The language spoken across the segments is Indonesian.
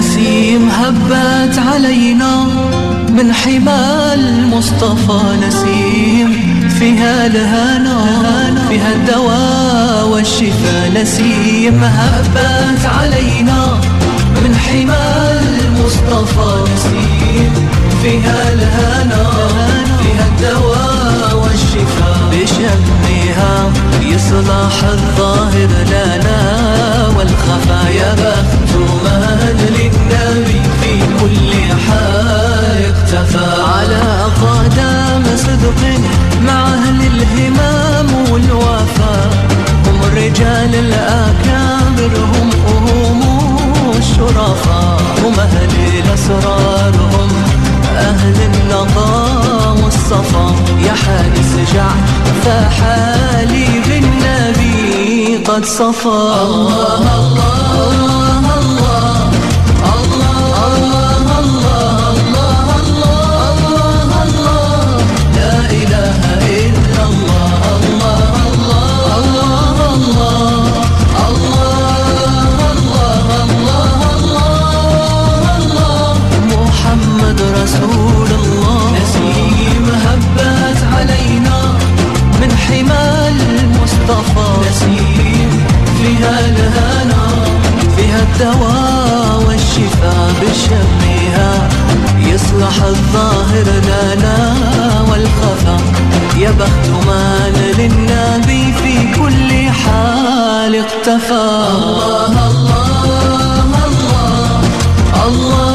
نسيم هبت علينا من حمى المصطفى نسيم. فيها الهنا فيها الدواء والشفاء نسيم. هبت علينا من حمى المصطفى نسيم. فيها الهنا فيها الدواء والشفاء. بشمها يصلح الظاهر لنا والخفايا. بخت من للنبي في كل حال اكتفى على قدم صدق مع أهل الهمام والوفاء هم الرجال الأكابر هم هم الشرفاء هم أهل الأسرار هم أهل النقاء والصفا. يا حارس جع فحالي بالنبي قد الله الله الله حمى المصطفى نسيم فيها الهنا فيها الدواء والشفاء بشمها. يصلح الظاهر لنا والخفا يا بخت من للنبي في كل حال اقتفى. الله الله الله الله.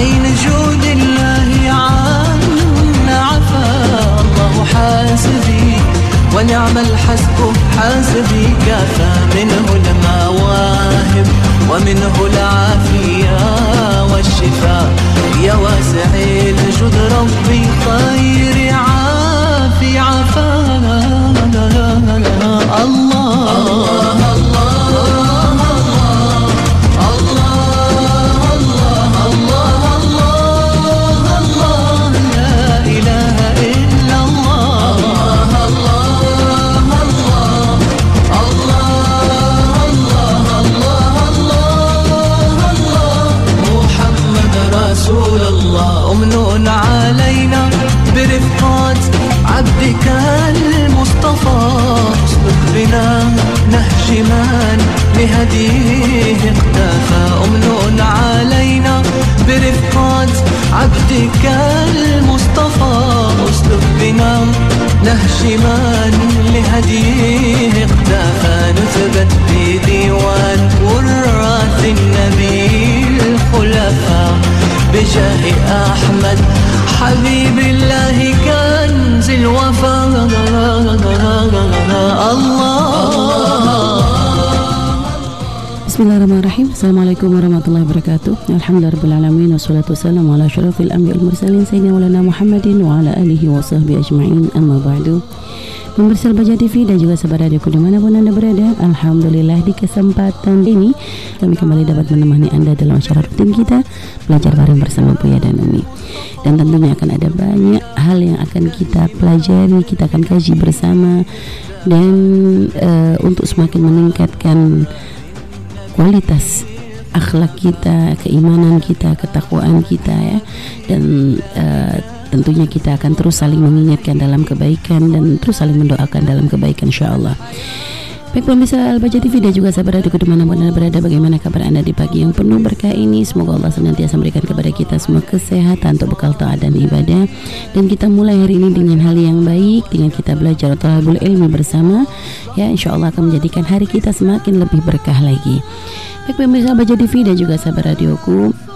عين جود الله عنا عفا الله حاسبي ونعم الحسب حاسبي كفى منه المواهب ومنه العافية والشفاء. يا واسع الجود ربي خير عبدك المصطفى. اسلك بنا نهج من لهديه اقتفى. أمن علينا برفقات عبدك المصطفى. اسلك بنا نهج لهديه اقتفى. نثبت بديوان وراث النبي الخلفاء. بجاه أحمد حبيب الله كنز الوفا الله بسم الله الرحمن الرحيم. السلام عليكم ورحمة الله وبركاته. الحمد لله رب العالمين والصلاة والسلام على شرف الأنبياء المرسلين سيدنا مولانا محمد وعلى آله وصحبه أجمعين. أما بعد Pemirsa Baja TV dan juga sahabat radioku di mana pun anda berada Alhamdulillah di kesempatan ini Kami kembali dapat menemani anda dalam acara rutin kita Belajar bareng bersama Buya dan Umi Dan tentunya akan ada banyak hal yang akan kita pelajari Kita akan kaji bersama Dan eh, untuk semakin meningkatkan kualitas akhlak kita, keimanan kita, ketakwaan kita ya. Dan uh, tentunya kita akan terus saling mengingatkan dalam kebaikan dan terus saling mendoakan dalam kebaikan insyaallah. Baik pemirsa Al-Baja TV dan juga sahabat radio di mana pun anda berada Bagaimana kabar anda di pagi yang penuh berkah ini? Semoga Allah senantiasa memberikan kepada kita semua kesehatan Untuk bekal taat dan ibadah. Dan kita mulai hari ini dengan hal yang baik Dengan kita belajar Thalabul ilmi bersama. Ya insya Allah akan menjadikan hari kita semakin lebih berkah lagi. Baik pemirsa Baja TV dan juga sahabat radioku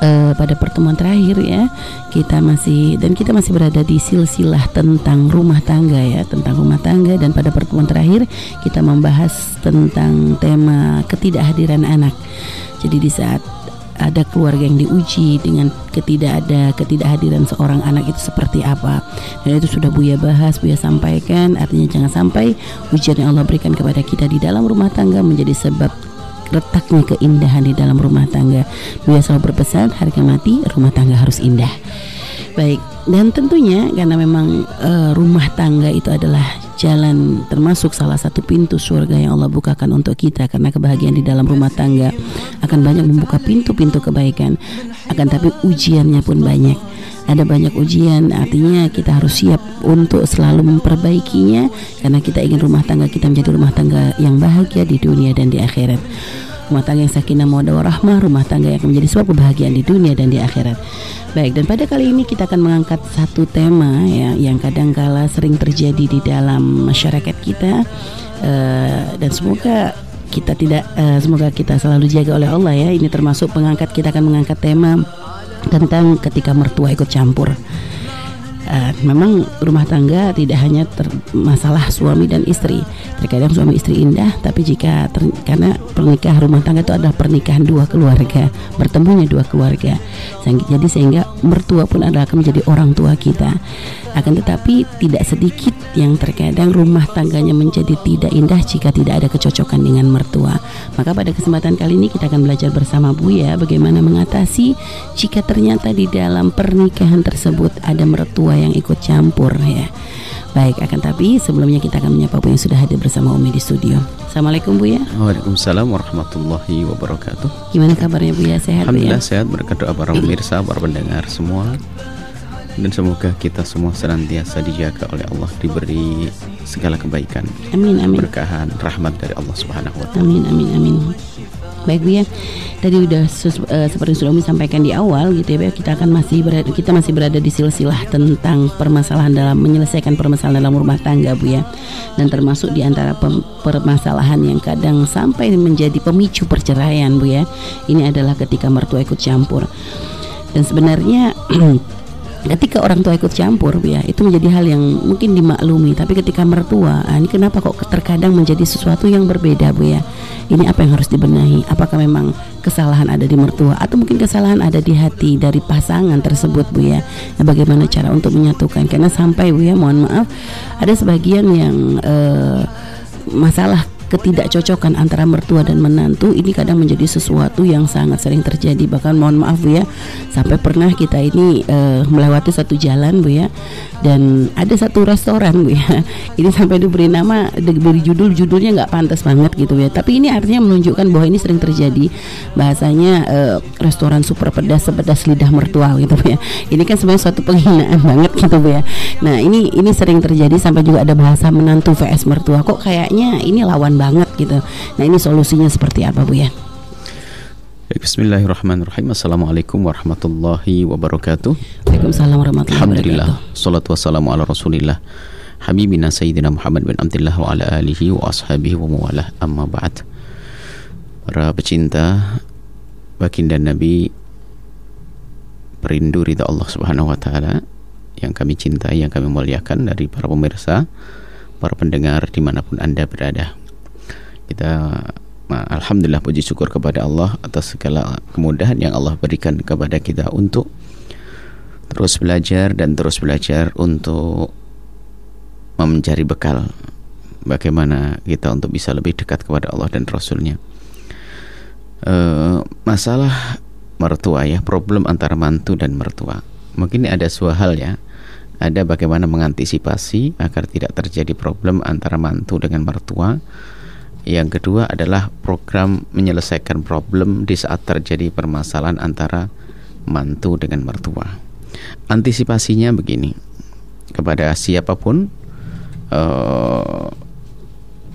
uh, pada pertemuan terakhir ya. Kita masih dan kita masih berada di silsilah tentang rumah tangga ya tentang rumah tangga. Dan pada pertemuan terakhir kita membahas tentang tema ketidakhadiran anak. Jadi di saat ada keluarga yang diuji dengan ketidak ada ketidakhadiran seorang anak itu seperti apa. Dan itu sudah Buya bahas Buya sampaikan. Artinya jangan sampai ujian yang Allah berikan kepada kita di dalam rumah tangga menjadi sebab retaknya keindahan di dalam rumah tangga. Buya selalu berpesan harga mati rumah tangga harus indah. Baik, dan tentunya karena memang uh, rumah tangga itu adalah jalan termasuk salah satu pintu surga yang Allah bukakan untuk kita. Karena kebahagiaan di dalam rumah tangga akan banyak membuka pintu-pintu kebaikan. Akan tapi ujiannya pun banyak. Ada banyak ujian artinya kita harus siap untuk selalu memperbaikinya. Karena kita ingin rumah tangga kita menjadi rumah tangga yang bahagia di dunia dan di akhirat rumah tangga yang sakinah mawaddah warahmah rumah tangga yang akan menjadi sebab kebahagiaan di dunia dan di akhirat baik dan pada kali ini kita akan mengangkat satu tema ya yang kadang kala sering terjadi di dalam masyarakat kita uh, dan semoga kita tidak uh, semoga kita selalu dijaga oleh Allah ya ini termasuk pengangkat kita akan mengangkat tema tentang ketika mertua ikut campur. Uh, memang rumah tangga tidak hanya ter masalah suami dan istri. Terkadang suami istri indah, tapi jika ter karena pernikahan rumah tangga itu adalah pernikahan dua keluarga, bertemunya dua keluarga. Jadi sehingga mertua pun adalah akan menjadi orang tua kita. Akan tetapi tidak sedikit yang terkadang rumah tangganya menjadi tidak indah jika tidak ada kecocokan dengan mertua. Maka pada kesempatan kali ini kita akan belajar bersama Bu ya bagaimana mengatasi jika ternyata di dalam pernikahan tersebut ada mertua yang ikut campur ya. Baik, akan tapi sebelumnya kita akan menyapa Bu yang sudah hadir bersama Umi di studio. Assalamualaikum Bu ya. Waalaikumsalam warahmatullahi wabarakatuh. Gimana kabarnya Bu ya? Sehat Alhamdulillah Bu ya? sehat berkat doa para pemirsa, para pendengar semua dan semoga kita semua senantiasa dijaga oleh Allah diberi segala kebaikan amin amin berkahan rahmat dari Allah Subhanahu wa taala amin amin amin baik Bu ya. Tadi udah uh, seperti sudah kami sampaikan di awal gitu ya kita akan masih berada kita masih berada di silsilah tentang permasalahan dalam menyelesaikan permasalahan dalam rumah tangga Bu ya. Dan termasuk di antara permasalahan yang kadang sampai menjadi pemicu perceraian Bu ya. Ini adalah ketika mertua ikut campur. Dan sebenarnya ketika orang tua ikut campur ya itu menjadi hal yang mungkin dimaklumi. Tapi ketika mertua ah, ini kenapa kok terkadang menjadi sesuatu yang berbeda bu ya ini apa yang harus dibenahi? Apakah memang kesalahan ada di mertua atau mungkin kesalahan ada di hati dari pasangan tersebut bu ya nah, bagaimana cara untuk menyatukan? Karena sampai bu ya mohon maaf ada sebagian yang uh, masalah ketidakcocokan antara mertua dan menantu ini kadang menjadi sesuatu yang sangat sering terjadi. Bahkan mohon maaf Bu ya sampai pernah kita ini uh, melewati satu jalan Bu ya dan ada satu restoran Bu ya. Ini sampai diberi nama diberi judul judulnya nggak pantas banget gitu ya. Tapi ini artinya menunjukkan bahwa ini sering terjadi. Bahasanya uh, restoran super pedas sepedas lidah mertua gitu Bu ya. Ini kan sebenarnya suatu penghinaan banget gitu Bu ya. Nah ini ini sering terjadi sampai juga ada bahasa menantu vs mertua. Kok kayaknya ini lawan banget gitu. Nah ini solusinya seperti apa Bu ya? Bismillahirrahmanirrahim. Assalamualaikum warahmatullahi wabarakatuh. Waalaikumsalam warahmatullahi Alhamdulillah. Salatu wassalamu ala rasulillah. Habibina Sayyidina Muhammad bin Abdullah Wa ala alihi wa ashabihi wa muwalah Amma ba'd. Para pecinta Baginda Nabi Perindu ridha Allah subhanahu wa ta'ala Yang kami cintai, yang kami muliakan Dari para pemirsa Para pendengar di mana pun anda berada kita Alhamdulillah puji syukur kepada Allah atas segala kemudahan yang Allah berikan kepada kita untuk terus belajar dan terus belajar untuk mencari bekal bagaimana kita untuk bisa lebih dekat kepada Allah dan Rasulnya. E, masalah mertua ya problem antara mantu dan mertua. Mungkin ada sebuah hal ya ada bagaimana mengantisipasi agar tidak terjadi problem antara mantu dengan mertua yang kedua adalah program menyelesaikan problem di saat terjadi permasalahan antara mantu dengan mertua. Antisipasinya begini, kepada siapa pun uh,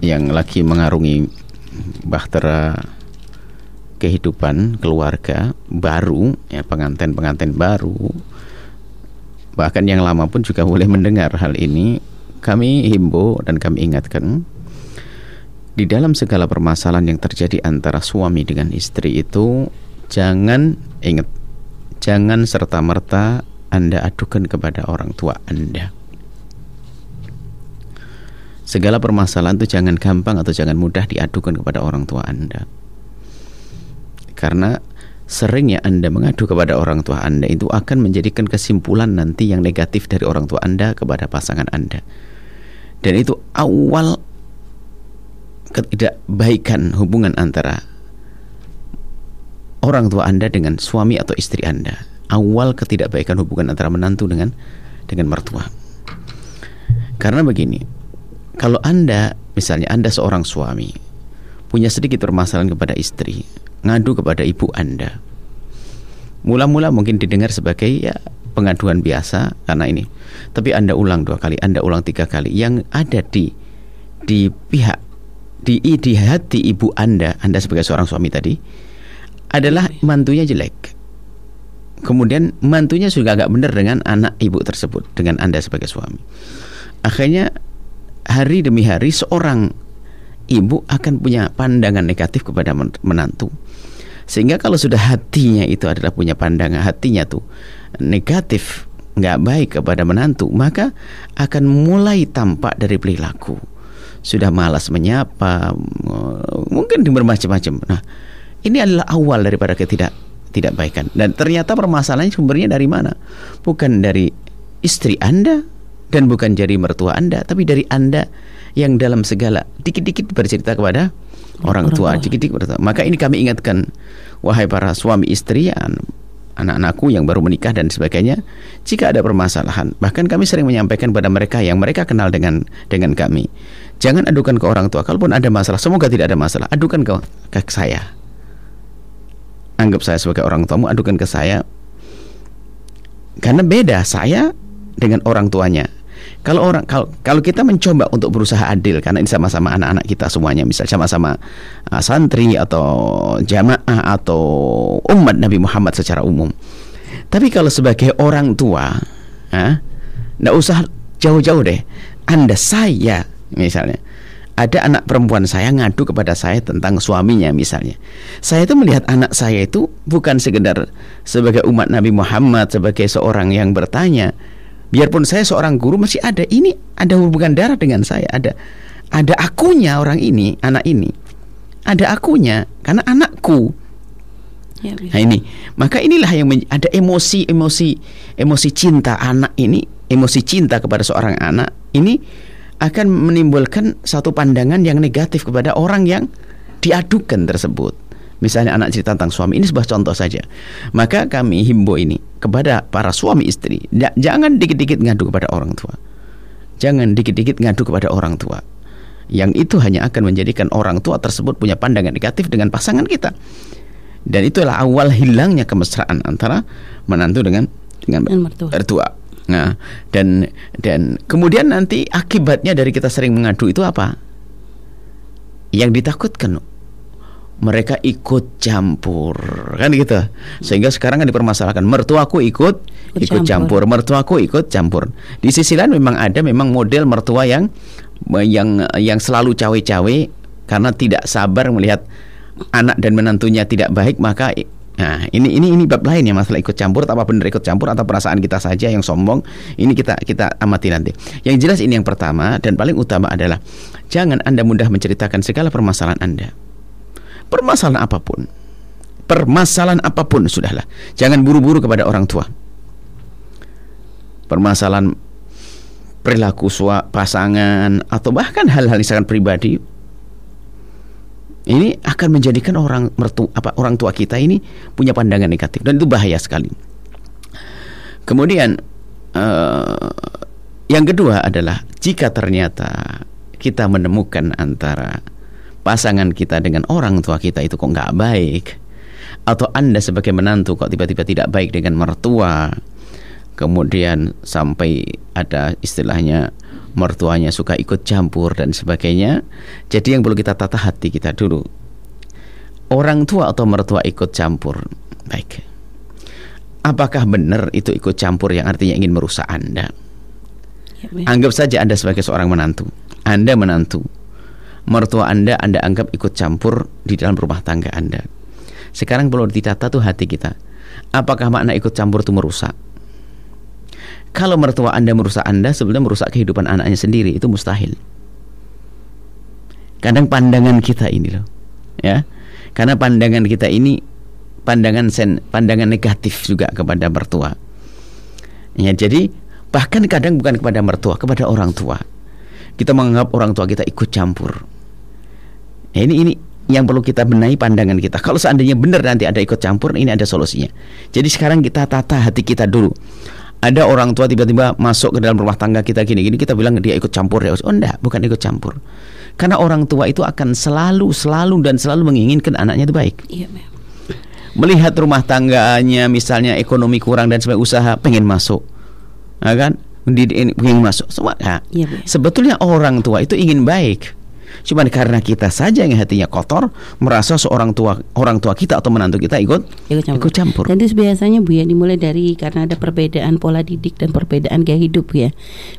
yang lagi mengarungi bahtera kehidupan keluarga baru, ya pengantin-pengantin baru, bahkan yang lama pun juga boleh mendengar hal ini. Kami himbau dan kami ingatkan di dalam segala permasalahan yang terjadi antara suami dengan istri itu jangan ingat jangan serta-merta Anda adukan kepada orang tua Anda. Segala permasalahan itu jangan gampang atau jangan mudah diadukan kepada orang tua Anda. Karena seringnya Anda mengadu kepada orang tua Anda itu akan menjadikan kesimpulan nanti yang negatif dari orang tua Anda kepada pasangan Anda. Dan itu awal ketidakbaikan hubungan antara orang tua Anda dengan suami atau istri Anda. Awal ketidakbaikan hubungan antara menantu dengan dengan mertua. Karena begini, kalau Anda, misalnya Anda seorang suami, punya sedikit permasalahan kepada istri, ngadu kepada ibu Anda. Mula-mula mungkin didengar sebagai ya pengaduan biasa karena ini. Tapi Anda ulang dua kali, Anda ulang tiga kali. Yang ada di di pihak di di hati ibu Anda, Anda sebagai seorang suami tadi adalah mantunya jelek. Kemudian mantunya juga agak benar dengan anak ibu tersebut, dengan Anda sebagai suami. Akhirnya hari demi hari seorang ibu akan punya pandangan negatif kepada menantu. Sehingga kalau sudah hatinya itu adalah punya pandangan hatinya tuh negatif, nggak baik kepada menantu, maka akan mulai tampak dari perilaku. Sudah malas menyapa, mungkin bermacam-macam. Nah, ini adalah awal daripada ketidak tidak baikan. Dan ternyata permasalahannya sumbernya dari mana? Bukan dari istri Anda, dan bukan dari mertua Anda, tapi dari Anda yang dalam segala dikit-dikit bercerita kepada orang tua, dikit-dikit Maka ini kami ingatkan wahai para suami istri anak-anakku yang baru menikah dan sebagainya, jika ada permasalahan, bahkan kami sering menyampaikan pada mereka yang mereka kenal dengan dengan kami. Jangan adukan ke orang tua. Kalaupun ada masalah, semoga tidak ada masalah, adukan ke, ke saya. Anggap saya sebagai orang tuamu, adukan ke saya. Karena beda saya dengan orang tuanya. Kalau orang kalau, kalau kita mencoba untuk berusaha adil karena ini sama-sama anak-anak kita semuanya misal sama-sama uh, santri atau jamaah atau umat Nabi Muhammad secara umum. Tapi kalau sebagai orang tua, tidak uh, usah jauh-jauh deh. Anda saya misalnya ada anak perempuan saya ngadu kepada saya tentang suaminya misalnya. Saya itu melihat anak saya itu bukan sekedar sebagai umat Nabi Muhammad sebagai seorang yang bertanya, biarpun saya seorang guru masih ada. Ini ada hubungan darah dengan saya. Ada ada akunya orang ini anak ini. Ada akunya karena anakku. Ya, nah ini. Maka inilah yang ada emosi emosi emosi cinta anak ini emosi cinta kepada seorang anak ini akan menimbulkan satu pandangan yang negatif kepada orang yang diadukan tersebut Misalnya anak cerita tentang suami, ini sebuah contoh saja. Maka kami himbo ini kepada para suami istri, jangan dikit-dikit ngadu kepada orang tua. Jangan dikit-dikit ngadu kepada orang tua. Yang itu hanya akan menjadikan orang tua tersebut punya pandangan negatif dengan pasangan kita. Dan itulah awal hilangnya kemesraan antara menantu dengan dengan mertua. mertua. Nah, dan dan kemudian nanti akibatnya dari kita sering mengadu itu apa? Yang ditakutkan mereka ikut campur kan gitu sehingga sekarang kan dipermasalahkan mertuaku ikut ikut, ikut campur. campur mertuaku ikut campur di sisi lain memang ada memang model mertua yang yang yang selalu cawe-cawe karena tidak sabar melihat anak dan menantunya tidak baik maka Nah, ini ini ini bab lain ya masalah ikut campur apa benar ikut campur atau perasaan kita saja yang sombong. Ini kita kita amati nanti. Yang jelas ini yang pertama dan paling utama adalah jangan Anda mudah menceritakan segala permasalahan Anda permasalahan apa pun permasalahan apa pun sudahlah. Jangan buru-buru kepada orang tua. Permasalahan perilaku sua, pasangan atau bahkan hal-hal sangat pribadi ini akan menjadikan orang mertu apa orang tua kita ini punya pandangan negatif. Dan itu bahaya sekali. Kemudian uh, yang kedua adalah jika ternyata kita menemukan antara pasangan kita dengan orang tua kita itu kok nggak baik? Atau anda sebagai menantu kok tiba-tiba tidak baik dengan mertua? Kemudian sampai ada istilahnya mertuanya suka ikut campur dan sebagainya. Jadi yang perlu kita tata hati kita dulu. Orang tua atau mertua ikut campur? Baik. Apakah benar itu ikut campur yang artinya ingin merusak anda? Ya, anggap saja anda sebagai seorang menantu. Anda menantu mertua Anda Anda anggap ikut campur di dalam rumah tangga Anda. Sekarang perlu ditata tuh hati kita. apakah makna ikut campur itu merusak? Kalau mertua Anda merusak Anda, sebenarnya merusak kehidupan anaknya sendiri, itu mustahil. Kadang pandangan kita ini loh, ya. Karena pandangan kita ini pandangan sen, pandangan negatif juga kepada mertua. Ya, jadi bahkan kadang bukan kepada mertua, kepada orang tua. Kita menganggap orang tua kita ikut campur. Ya, ini ini yang perlu kita benahi pandangan kita. Kalau seandainya benar nanti ada ikut campur, ini ada solusinya. Jadi sekarang kita tata hati kita dulu. Ada orang tua tiba-tiba masuk ke dalam rumah tangga kita gini-gini kita bilang dia ikut campur ya. Oh enggak bukan ikut campur. Karena orang tua itu akan selalu selalu dan selalu menginginkan anaknya itu baik. Iya, melihat rumah tangganya misalnya ekonomi kurang dan sebagainya usaha pengen masuk. Ya kan? Pengen masuk. Nah, iya, sebetulnya orang tua itu ingin baik Cuma karena kita saja yang hatinya kotor, merasa seorang tua orang tua kita atau menantu kita ikut ikut campur. Ikut campur. Dan itu biasanya Bu ya dimulai dari karena ada perbedaan pola didik dan perbedaan gaya hidup ya.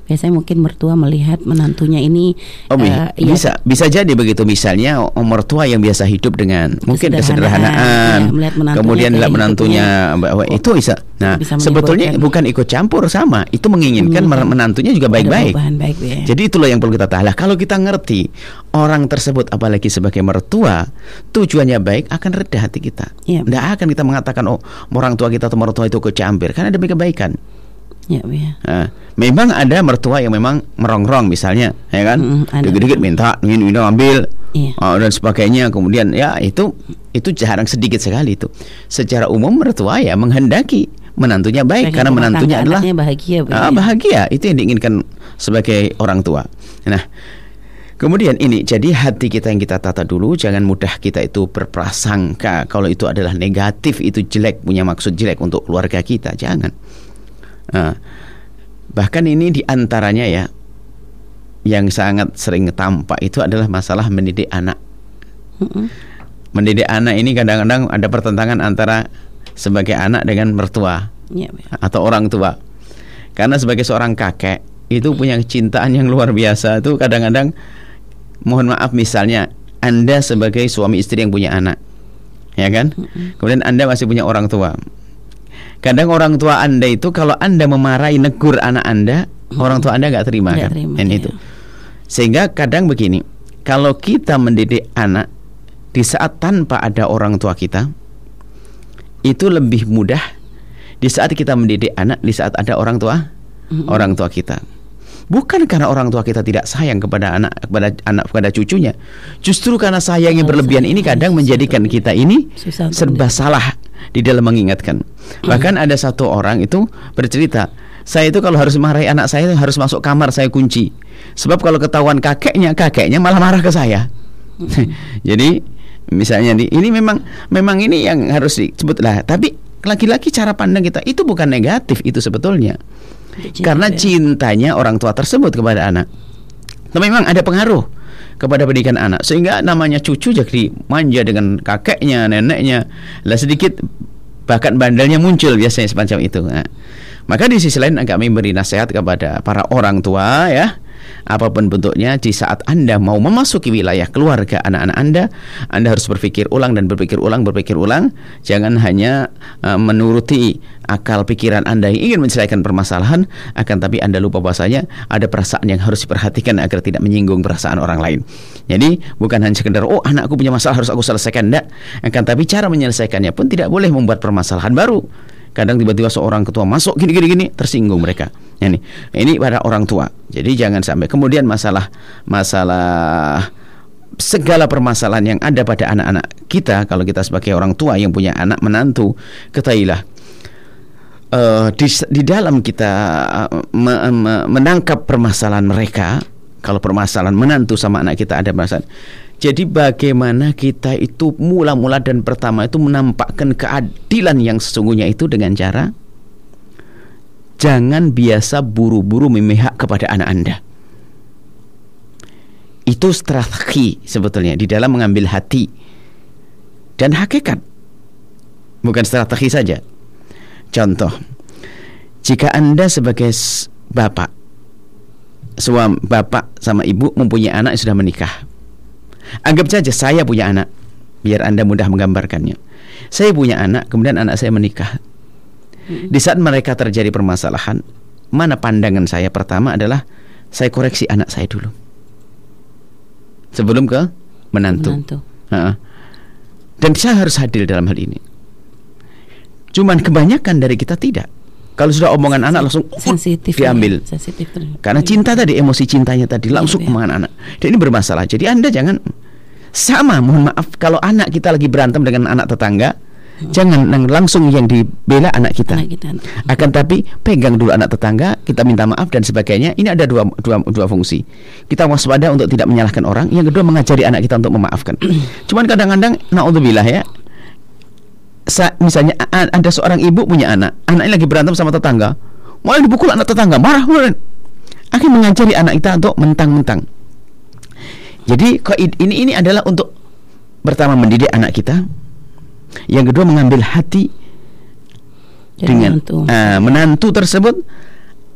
Biasanya mungkin mertua melihat menantunya ini Oh, uh, bisa ya, bisa jadi begitu misalnya mertua yang biasa hidup dengan mungkin kesederhanaan, ya, kemudian lihat menantunya bahwa ya. itu bisa. Nah, bisa sebetulnya bukan ikut campur sama, itu menginginkan menantunya juga baik-baik. ya. Jadi itulah yang perlu kita tahu. Kalau kita ngerti orang tersebut apalagi sebagai mertua tujuannya baik akan reda hati kita. Ya. Tidak akan kita mengatakan oh orang tua kita atau mertua itu kecampur karena demi kebaikan. Ya, ya. Nah, memang ada mertua yang memang merongrong misalnya, ya kan? Mm, Dikit-dikit minta, ingin minta ambil, ya. oh, dan sebagainya. Kemudian ya itu itu jarang sedikit sekali itu. Secara umum mertua ya menghendaki menantunya baik Bagi karena menantunya adalah bahagia, ah, bahagia. Itu yang diinginkan sebagai orang tua. Nah, Kemudian ini jadi hati kita yang kita tata dulu jangan mudah kita itu berprasangka kalau itu adalah negatif itu jelek punya maksud jelek untuk keluarga kita jangan. Nah, bahkan ini di antaranya ya yang sangat sering tampak itu adalah masalah mendidik anak. Mendidik anak ini kadang-kadang ada pertentangan antara sebagai anak dengan mertua ya, atau orang tua. Karena sebagai seorang kakek itu punya kecintaan yang luar biasa itu kadang-kadang mohon maaf misalnya Anda sebagai suami istri yang punya anak ya kan? Kemudian Anda masih punya orang tua. Kadang orang tua Anda itu kalau Anda memarahi negur anak Anda orang tua Anda nggak terima gak kan? terima, Dan ya. itu. Sehingga kadang begini kalau kita mendidik anak di saat tanpa ada orang tua kita itu lebih mudah di saat kita mendidik anak di saat ada orang tua orang tua kita bukan karena orang tua kita tidak sayang kepada anak kepada anak kepada cucunya? Justru karena sayang yang berlebihan ini kadang menjadikan kita ini serba salah di dalam mengingatkan. Bahkan ada satu orang itu bercerita saya itu kalau harus marahi anak saya harus masuk kamar saya kunci. Sebab kalau ketahuan kakeknya kakeknya malah marah ke saya. Jadi misalnya ini memang memang ini yang harus disebut lah. Tapi lagi-lagi cara pandang kita itu bukan negatif itu sebetulnya karena cintanya orang tua tersebut kepada anak. Tapi memang ada pengaruh kepada pendidikan anak sehingga namanya cucu jadi manja dengan kakeknya, neneknya. Lah sedikit bahkan bandelnya muncul biasanya semacam itu. Nah, maka di sisi lain kami beri nasihat kepada para orang tua ya apa pun bentuknya di saat Anda mau memasuki wilayah keluarga anak-anak Anda, Anda harus berpikir ulang dan berpikir ulang, berpikir ulang. Jangan hanya uh, menuruti akal pikiran Anda yang ingin menyelesaikan permasalahan, akan tapi Anda lupa bahwasanya ada perasaan yang harus diperhatikan agar tidak menyinggung perasaan orang lain. Jadi bukan hanya sekedar oh anakku punya masalah harus aku selesaikan, tidak. Akan tapi cara menyelesaikannya pun tidak boleh membuat permasalahan baru. Kadang tiba-tiba seorang ketua masuk gini-gini gini tersinggung mereka. Ini ini pada orang tua. Jadi jangan sampai kemudian masalah masalah segala permasalahan yang ada pada anak-anak kita kalau kita sebagai orang tua yang punya anak menantu ketahuilah uh, di, di dalam kita uh, me, me, menangkap permasalahan mereka kalau permasalahan menantu sama anak kita ada permasalahan jadi bagaimana kita itu mula-mula dan pertama itu menampakkan keadilan yang sesungguhnya itu dengan cara jangan biasa buru-buru memihak kepada anak Anda. Itu strategi sebetulnya di dalam mengambil hati dan hakikat. Bukan strategi saja. Contoh, jika Anda sebagai bapak, suami bapak sama ibu mempunyai anak yang sudah menikah, Anggap saja saya punya anak, biar Anda mudah menggambarkannya. Saya punya anak, kemudian anak saya menikah. Di saat mereka terjadi permasalahan, mana pandangan saya pertama adalah saya koreksi anak saya dulu. Sebelum ke menantu. Menantu. Ha. Dan saya harus hadir dalam hal ini. Cuman kebanyakan dari kita tidak. Kalau sudah omongan anak langsung sensitif diambil. ya, sensitif terhadap- Karena cinta tadi, emosi cintanya tadi langsung Iya, omongan anak. Dan ini bermasalah. Jadi Anda jangan sama, mohon maaf kalau anak kita lagi berantem dengan anak tetangga, jangan lang- langsung yang dibela anak kita. anak kita Akan tapi pegang dulu anak tetangga, kita minta maaf dan sebagainya. Ini ada dua dua dua fungsi. Kita waspada untuk tidak menyalahkan orang, yang kedua mengajari anak kita untuk memaafkan. Cuman kadang-kadang naudzubillah ya. Sa- misalnya ada seorang ibu punya anak, anaknya lagi berantem sama tetangga. Mulai dipukul anak tetangga, marah mulai. Akhirnya mengajari anak kita untuk mentang-mentang. Jadi ini ini adalah untuk pertama mendidik anak kita, yang kedua mengambil hati Jadi dengan menantu. ah, menantu tersebut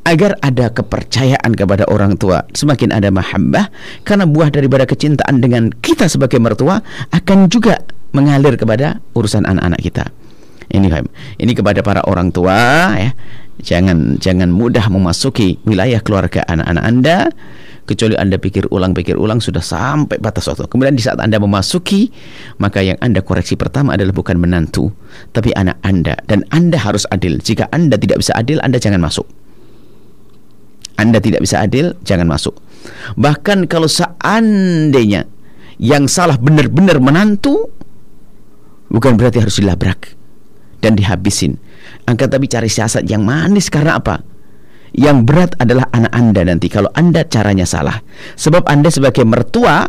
agar ada kepercayaan kepada orang tua semakin ada mahabbah karena buah daripada kecintaan dengan kita sebagai mertua akan juga mengalir kepada urusan anak-anak kita. Ini ini kepada para orang tua ya. Jangan jangan mudah memasuki wilayah keluarga anak-anak anda. Kecuali anda pikir ulang pikir ulang sudah sampai batas waktu. Kemudian di saat anda memasuki maka yang anda koreksi pertama adalah bukan menantu tapi anak anda. Dan anda harus adil. Jika anda tidak bisa adil anda jangan masuk. Anda tidak bisa adil, jangan masuk. Bahkan kalau seandainya yang salah benar-benar menantu, bukan berarti harus dilabrak dan dihabisin. Angkat tapi cari siasat yang manis karena apa? Yang berat adalah anak Anda nanti kalau Anda caranya salah. Sebab Anda sebagai mertua,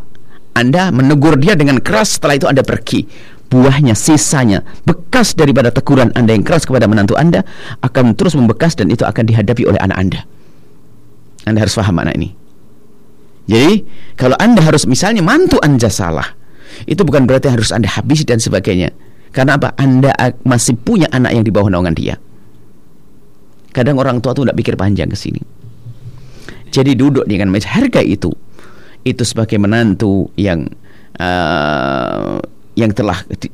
Anda menegur dia dengan keras setelah itu Anda pergi. Buahnya, sisanya, bekas daripada teguran Anda yang keras kepada menantu Anda akan terus membekas dan itu akan dihadapi oleh anak Anda. Anda harus paham makna ini. Jadi, kalau Anda harus misalnya mantu Anda salah, itu bukan berarti harus Anda habisi dan sebagainya. Karena apa? Anda masih punya anak yang di bawah naungan dia. Kadang orang tua tuh tidak pikir panjang ke sini. Jadi duduk dengan meja harga itu. Itu sebagai menantu yang uh, yang telah di-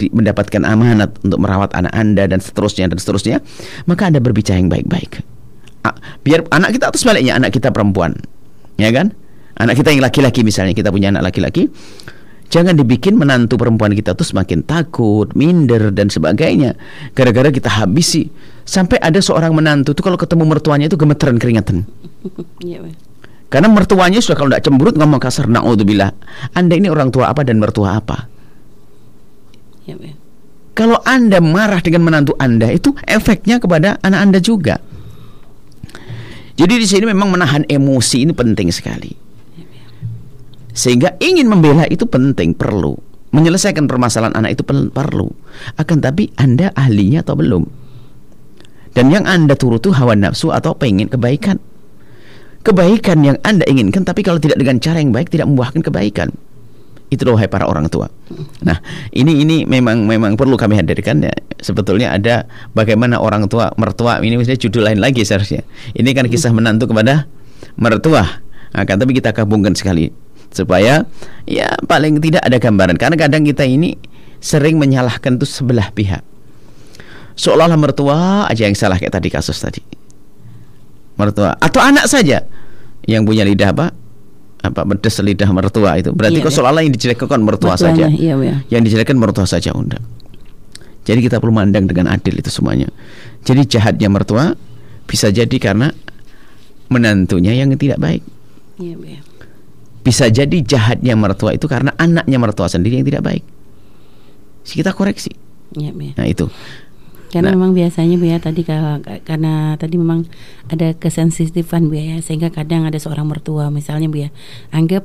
di- mendapatkan amanat untuk merawat anak Anda dan seterusnya dan seterusnya, maka Anda berbicara yang baik-baik. Biar anak kita atau sebaliknya anak kita perempuan ya kan anak kita yang laki-laki misalnya kita punya anak laki-laki jangan dibikin menantu perempuan kita tuh semakin takut minder dan sebagainya. Gara-gara kita habisi. Sampai ada seorang menantu tuh kalau ketemu mertuanya itu gemeteran keringetan Iya, karena mertuanya sudah kalau tidak cemberut ngomong kasar naudzubillah. Anda ini orang tua apa dan mertua apa? Iya, kalau anda marah dengan menantu anda itu efeknya kepada anak anda juga. Jadi di sini memang menahan emosi ini penting sekali. Sehingga ingin membela itu penting, perlu. Menyelesaikan permasalahan anak itu perlu. Akan tapi Anda ahlinya atau belum? Dan yang Anda turut itu hawa nafsu atau pengen kebaikan. Kebaikan yang Anda inginkan tapi kalau tidak dengan cara yang baik tidak membuahkan kebaikan. Itu loh para orang tua. Nah, ini ini memang memang perlu kami hadirkan ya. Sebetulnya ada bagaimana orang tua mertua ini misalnya judul lain lagi seharusnya. Ini kan kisah menantu kepada mertua. Nah, kan tapi kita gabungkan sekali supaya ya paling tidak ada gambaran karena kadang kita ini sering menyalahkan tuh sebelah pihak. Seolah-olah mertua aja yang salah kayak tadi kasus tadi. Mertua atau anak saja yang punya lidah apa? apa pedes lidah mertua itu berarti Iya, kok iya. seolah-olah yang dijelekkan mertua Mertuanya, saja Iya, Pak. yang dijelekkan mertua saja undang jadi kita perlu mandang dengan adil itu semuanya jadi jahatnya mertua bisa jadi karena menantunya yang tidak baik Iya, Pak. Bisa jadi jahatnya mertua itu karena anaknya mertua sendiri yang tidak baik kita koreksi Iya, Pak. nah itu Karena Nah. memang biasanya Bu ya tadi ka- ka- karena tadi memang ada kesensitifan Bu ya sehingga kadang ada seorang mertua misalnya Bu ya anggap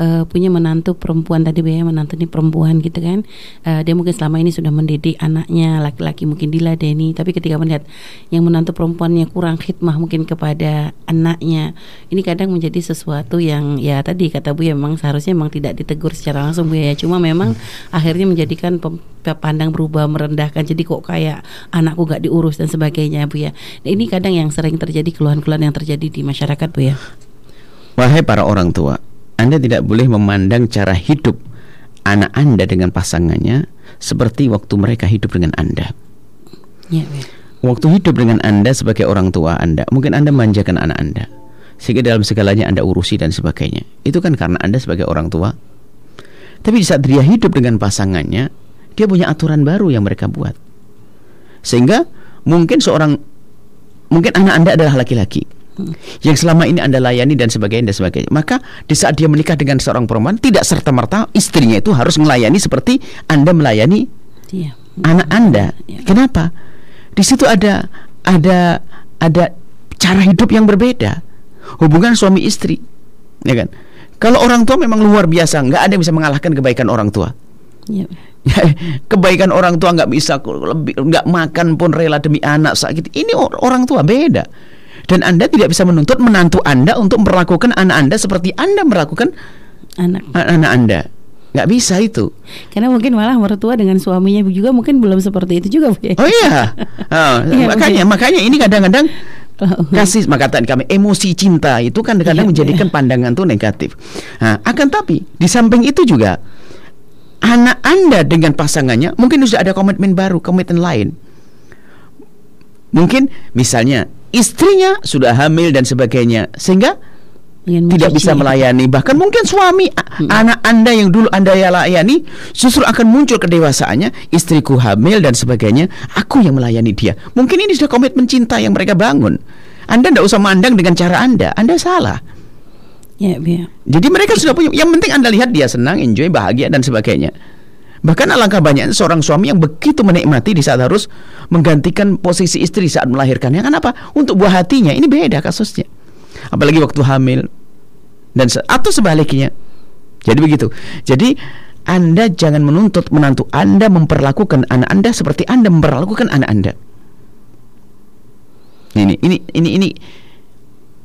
eh, punya menantu perempuan tadi ya menantu ini perempuan gitu kan Eh, dia mungkin selama ini sudah mendidik anaknya laki-laki mungkin diladeni tapi ketika melihat yang menantu perempuannya kurang khidmah mungkin kepada anaknya ini kadang menjadi sesuatu yang ya tadi kata Bu ya memang seharusnya memang tidak ditegur secara langsung Bu ya cuma memang akhirnya menjadikan pandang berubah merendahkan jadi kok kayak anakku gak diurus dan sebagainya Bu ya. Nah, ini kadang yang sering terjadi keluhan-keluhan yang terjadi di masyarakat Bu ya. Wahai para orang tua, Anda tidak boleh memandang cara hidup anak Anda dengan pasangannya seperti waktu mereka hidup dengan Anda. Ya, ya. Waktu hidup dengan Anda sebagai orang tua Anda, mungkin Anda manjakan anak Anda. Sehingga dalam segalanya Anda urusi dan sebagainya. Itu kan karena Anda sebagai orang tua. Tapi di saat dia hidup dengan pasangannya, dia punya aturan baru yang mereka buat. Sehingga mungkin seorang mungkin anak Anda adalah laki-laki yang selama ini Anda layani dan sebagainya dan sebagainya. Maka di saat dia menikah dengan seorang perempuan tidak serta-merta istrinya itu harus melayani seperti Anda melayani Iya. anak Anda. Ya. Kenapa? Di situ ada ada ada cara hidup yang berbeda. Hubungan suami istri. Ya kan? Kalau orang tua memang luar biasa, nggak ada yang bisa mengalahkan kebaikan orang tua. Ya. kebaikan orang tua nggak bisa lebih nggak makan pun rela demi anak sakit. Ini or- orang tua beda. Dan Anda tidak bisa menuntut menantu Anda untuk memperlakukan anak Anda seperti Anda melakukan Anak. anak Anda. Nggak bisa itu. Karena mungkin malah mertua dengan suaminya juga mungkin belum seperti itu juga, Bu. ya. Oh iya. Ah, Iya, makanya makanya ini kadang-kadang Oh. kasih maka tadi kami emosi cinta itu kan kadang Iya, menjadikan pandangan tuh negatif. Nah, akan tapi di samping itu juga anak Anda dengan pasangannya mungkin sudah ada komitmen baru, komitmen lain. Mungkin misalnya istrinya sudah hamil dan sebagainya sehingga Ingin tidak bisa ya. melayani. Bahkan mungkin suami a- anak anda yang dulu anda ya layani justru akan muncul kedewasaannya istriku hamil dan sebagainya aku yang melayani dia. Mungkin ini sudah komitmen cinta yang mereka bangun. Anda tidak usah mandang dengan cara anda. Anda salah. Ya, ya. jadi mereka sudah punya yang penting anda lihat dia senang enjoy bahagia dan sebagainya bahkan alangkah banyaknya seorang suami yang begitu menikmati di saat harus menggantikan posisi istri saat melahirkannya. Kenapa? Untuk buah hatinya. Ini beda kasusnya. Apalagi waktu hamil dan se- atau sebaliknya. Jadi begitu. Jadi anda jangan menuntut menantu anda memperlakukan anak anda seperti anda memperlakukan anak anda. Ini ini ini ini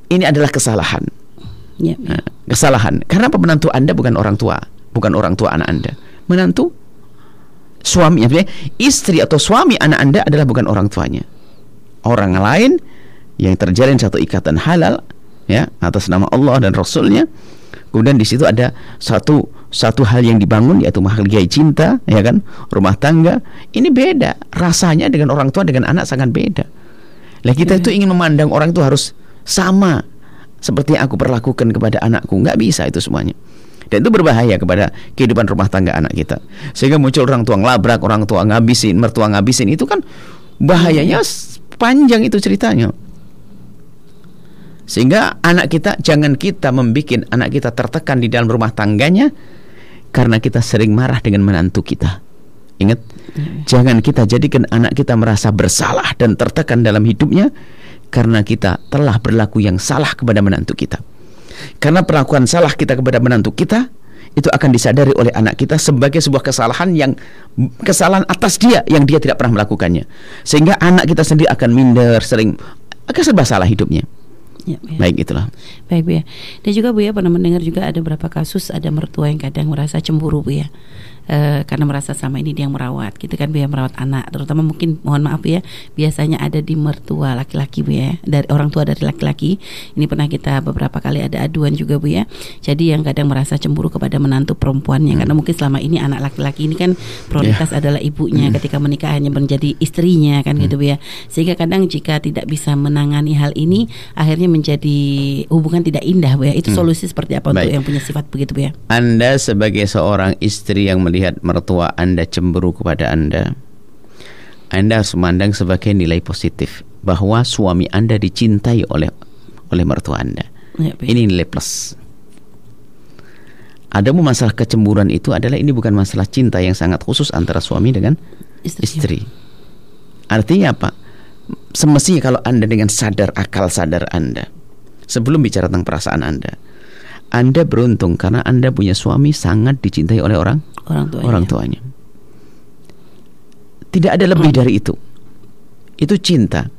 ini adalah kesalahan. Ya, Bu. Nah, kesalahan. Karena apa? Menantu Anda bukan orang tua, bukan orang tua anak Anda. Menantu suami, istri atau suami anak Anda adalah bukan orang tuanya. Orang lain yang terjalin satu ikatan halal ya atas nama Allah dan Rasulnya. Kemudian di situ ada satu satu hal yang dibangun yaitu menghargai cinta, ya kan, rumah tangga. Ini beda rasanya dengan orang tua dengan anak sangat beda. Lah kita itu ingin memandang orang itu harus sama seperti yang aku perlakukan kepada anakku, nggak bisa itu semuanya. Dan itu berbahaya kepada kehidupan rumah tangga anak kita. Sehingga muncul orang tua ngelabrak, orang tua ngabisin, mertua ngabisin itu kan bahayanya s- panjang itu ceritanya. Sehingga anak kita jangan kita membuat anak kita tertekan di dalam rumah tangganya karena kita sering marah dengan menantu kita. Ingat, jangan kita jadikan anak kita merasa bersalah dan tertekan dalam hidupnya karena kita telah berlaku yang salah kepada menantu kita. Karena perlakuan salah kita kepada menantu kita itu akan disadari oleh anak kita sebagai sebuah kesalahan yang kesalahan atas dia yang dia tidak pernah melakukannya. Sehingga anak kita sendiri akan minder, sering akan serba salah hidupnya. Ya, ya. Baik itulah. Baik Bu ya. Dan juga Bu ya pernah mendengar juga ada beberapa kasus ada mertua yang kadang merasa cemburu Bu ya. Eh, karena merasa sama ini dia yang merawat gitu kan Bu ya merawat anak. Terutama mungkin mohon maaf ya biasanya ada di mertua laki-laki Bu ya dari orang tua dari laki-laki. Ini pernah kita beberapa kali ada aduan juga Bu ya jadi yang kadang merasa cemburu kepada menantu perempuannya. Karena mungkin selama ini anak laki-laki ini kan prioritas adalah ibunya ketika menikah hanya menjadi istrinya kan gitu Bu ya sehingga kadang jika tidak bisa menangani hal ini akhirnya menjadi hubungan tidak indah Bu ya itu solusi seperti apa untuk Baik. yang punya sifat begitu Bu ya Anda sebagai seorang istri yang melihat mertua Anda cemburu kepada Anda, Anda harus memandang sebagai nilai positif bahwa suami Anda dicintai oleh oleh mertua Anda. Ya. Ini nilai plus. Ada masalah kecemburuan itu adalah ini bukan masalah cinta yang sangat khusus antara suami dengan Istri. istri. Artinya apa? Semestinya kalau Anda dengan sadar akal sadar Anda sebelum bicara tentang perasaan Anda, Anda beruntung karena Anda punya suami sangat dicintai oleh orang orang tuanya orang tuanya. Tidak ada lebih dari itu. Itu cinta.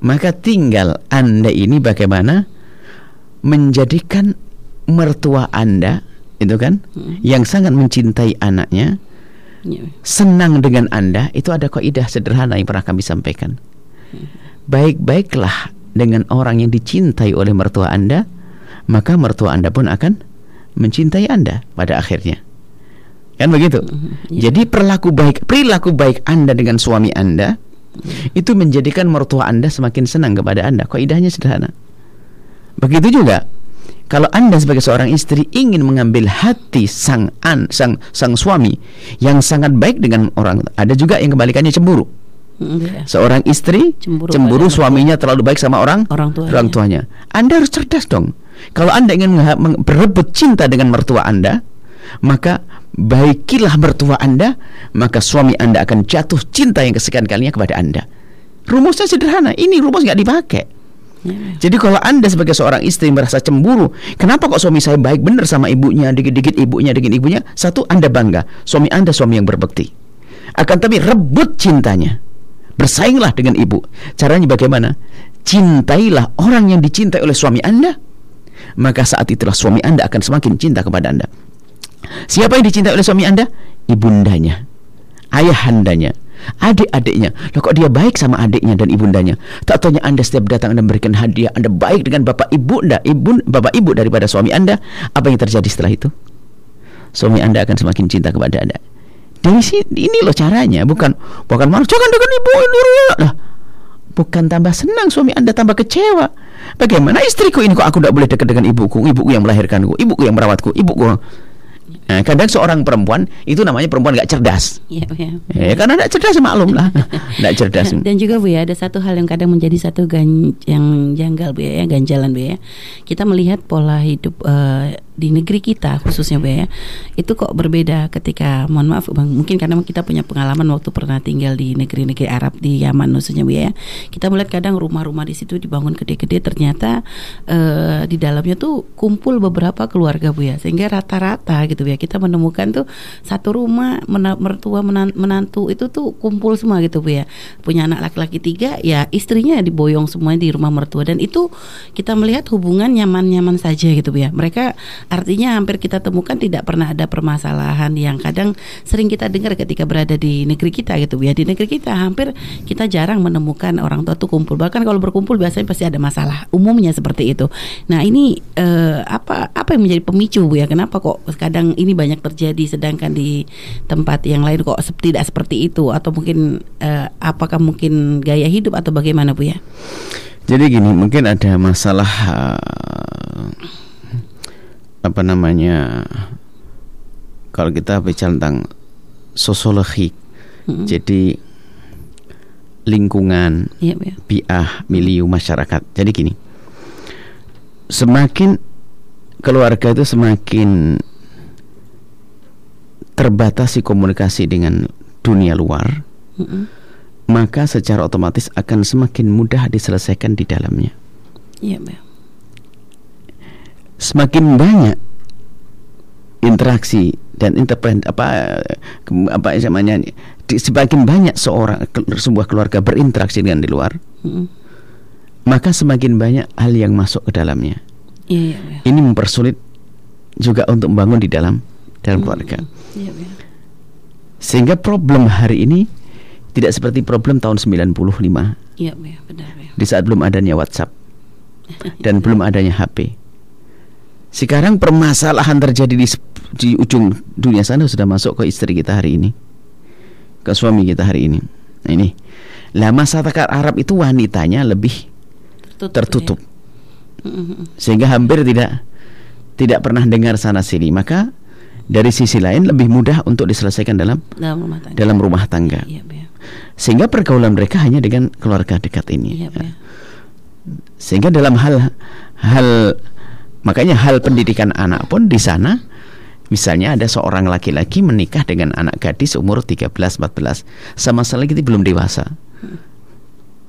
Maka tinggal Anda ini bagaimana menjadikan mertua Anda itu kan yang sangat mencintai anaknya Ya, Bu. senang dengan Anda itu ada kaidah sederhana yang pernah kami sampaikan. Baik-baiklah dengan orang yang dicintai oleh mertua Anda, maka mertua Anda pun akan mencintai Anda pada akhirnya. Kan begitu. iya. Jadi perilaku baik perilaku baik Anda dengan suami Anda itu menjadikan mertua Anda semakin senang kepada Anda. Kaidahnya sederhana. Begitu juga kalau Anda sebagai seorang istri ingin mengambil hati sang an sang sang suami yang sangat baik dengan orang ada juga yang kebalikannya cemburu. Mm, iya. Seorang istri Cemburu cemburu, suaminya terlalu baik sama orang Orang tuanya. orang tuanya. Anda harus cerdas dong. Kalau Anda ingin berebut cinta dengan mertua Anda, maka baikilah mertua Anda, maka suami Anda akan jatuh cinta yang kesekian kalinya kepada Anda. Rumusnya sederhana. Ini rumus nggak dipakai. Iya. Jadi kalau anda sebagai seorang istri merasa cemburu, kenapa kok suami saya baik benar sama ibunya, dikit-dikit ibunya, dikit ibunya? Satu, anda bangga, suami anda suami yang berbakti. Akan tapi rebut cintanya, bersainglah dengan ibu. Caranya bagaimana? Cintailah orang yang dicintai oleh suami anda, maka saat itulah suami anda akan semakin cinta kepada anda. Siapa yang dicintai oleh suami anda? Ibundanya, ayahandanya, adik-adiknya. Loh kok dia baik sama adiknya dan ibundanya? Tak tanya anda setiap datang anda memberikan hadiah, anda baik dengan bapak ibu anda, ibu, bapak ibu daripada suami anda. Apa yang terjadi setelah itu? Suami anda akan semakin cinta kepada anda. Dari sini ini loh caranya, bukan bukan malah jangan dengan ibu ini lah. Bukan tambah senang suami anda tambah kecewa. Bagaimana istriku ini kok aku tidak boleh dekat dengan ibuku, ibuku yang melahirkanku, ibuku yang merawatku, ibuku. Nah, kadang seorang perempuan itu namanya perempuan nggak cerdas. Iya, iya. Ya, karena tidak cerdas maklum lah, tidak cerdas. Dan juga Bu ya ada satu hal yang kadang menjadi satu gan yang janggal Bu ya, ganjalan Bu ya. Kita melihat pola hidup eh, di negeri kita khususnya Bu ya. Itu kok berbeda ketika mohon maaf Bang, mungkin karena kita punya pengalaman waktu pernah tinggal di negeri-negeri Arab di Yaman khususnya Bu ya. Kita melihat kadang rumah-rumah di situ dibangun gede-gede ternyata eh, di dalamnya tuh kumpul beberapa keluarga Bu ya. Sehingga rata-rata gitu ya kita menemukan tuh satu rumah mertua menan- menantu itu tuh kumpul semua gitu Bu ya. Punya anak laki-laki tiga ya istrinya diboyong semuanya di rumah mertua dan itu kita melihat hubungan nyaman-nyaman saja gitu Bu ya. Mereka artinya hampir kita temukan tidak pernah ada permasalahan yang kadang sering kita dengar ketika berada di negeri kita gitu ya. Di negeri kita hampir kita jarang menemukan orang tua tuh kumpul. Bahkan kalau berkumpul biasanya pasti ada masalah. Umumnya seperti itu. Nah, ini eh, apa apa yang menjadi pemicu Bu ya? Kenapa kok kadang ini banyak terjadi sedangkan di tempat yang lain kok tidak seperti itu atau mungkin eh, apakah mungkin gaya hidup atau bagaimana Bu ya? Jadi gini, mungkin ada masalah uh, apa namanya? Kalau kita bicara tentang sosiologi, Mm-mm. jadi lingkungan, Iya, Bu ya. biah, milieu masyarakat. Jadi gini, semakin keluarga itu semakin terbatasi komunikasi dengan dunia luar, Mm-mm. maka secara otomatis akan semakin mudah diselesaikan di dalamnya. Iya, Bu ya. Semakin banyak interaksi dan interpret apa apa namanya semakin banyak seorang sebuah keluarga berinteraksi dengan di luar, Mm-mm. maka semakin banyak hal yang masuk ke dalamnya. Iya, Bu ya. Ini mempersulit juga untuk membangun di dalam dalam keluarga. Iya, Bu ya. Sehingga problem hari ini tidak seperti problem tahun 95 Iya, Bu ya. Benar, ya. di saat belum adanya WhatsApp dan belum adanya HP. Sekarang permasalahan terjadi di di ujung dunia sana sudah masuk ke istri kita hari ini. Ke suami kita hari ini. Nah, ini. Lah masyarakat Arab itu wanitanya lebih Tertutup. tertutup. Ya. Sehingga hampir tidak tidak pernah dengar sana sini. Maka dari sisi lain lebih mudah untuk diselesaikan dalam Dalam rumah tangga. dalam rumah tangga. Bu ya. Sehingga pergaulan mereka hanya dengan keluarga dekat ini. Bu ya. Sehingga dalam hal hal makanya hal pendidikan anak pun di sana misalnya ada seorang laki-laki menikah dengan anak gadis umur 13 14 sama sekali kita belum dewasa.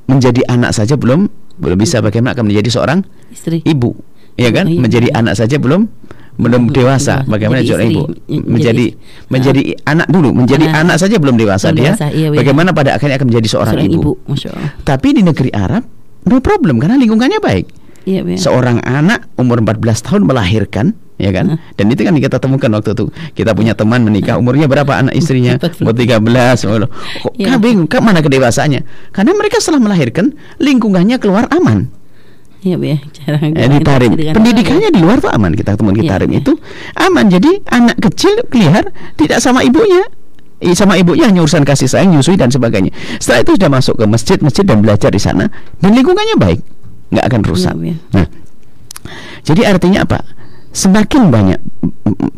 Menjadi anak saja belum belum bisa bagaimana akan menjadi seorang Istri. ibu. Ya kan? Iya. Menjadi anak saja belum belum dewasa. Bagaimana seorang ibu Menjadi- menjadi menjadi anak dulu, menjadi Anak. anak saja belum dewasa Belum dia. dewasa, iya, iya. Bagaimana pada akhirnya akan menjadi seorang, Seorang ibu. ibu. Tapi di negeri Arab no problem karena lingkungannya baik. Iya, Bu ya. Seorang anak umur 14 tahun melahirkan, ya kan? Dan itu kan kita temukan waktu itu. Kita punya teman menikah umurnya berapa anak istrinya? 14. Umur 13. Oh, loh. Kok Ya. bingung, kah mana kedewasaannya? Karena mereka setelah melahirkan lingkungannya keluar aman. Iya Bu ya. Cara di Tarim. dengan- Pendidikannya di luar tuh aman kita ketemu di Iya, Tarim iya. itu aman. Jadi anak kecil kelihar tidak sama ibunya. Sama ibunya hanya urusan kasih sayang, nyusui dan sebagainya. Setelah itu sudah masuk ke masjid-masjid dan belajar di sana dan lingkungannya baik, nggak akan rusak. Iya, iya. Nah, jadi artinya apa? Semakin banyak mm, mm,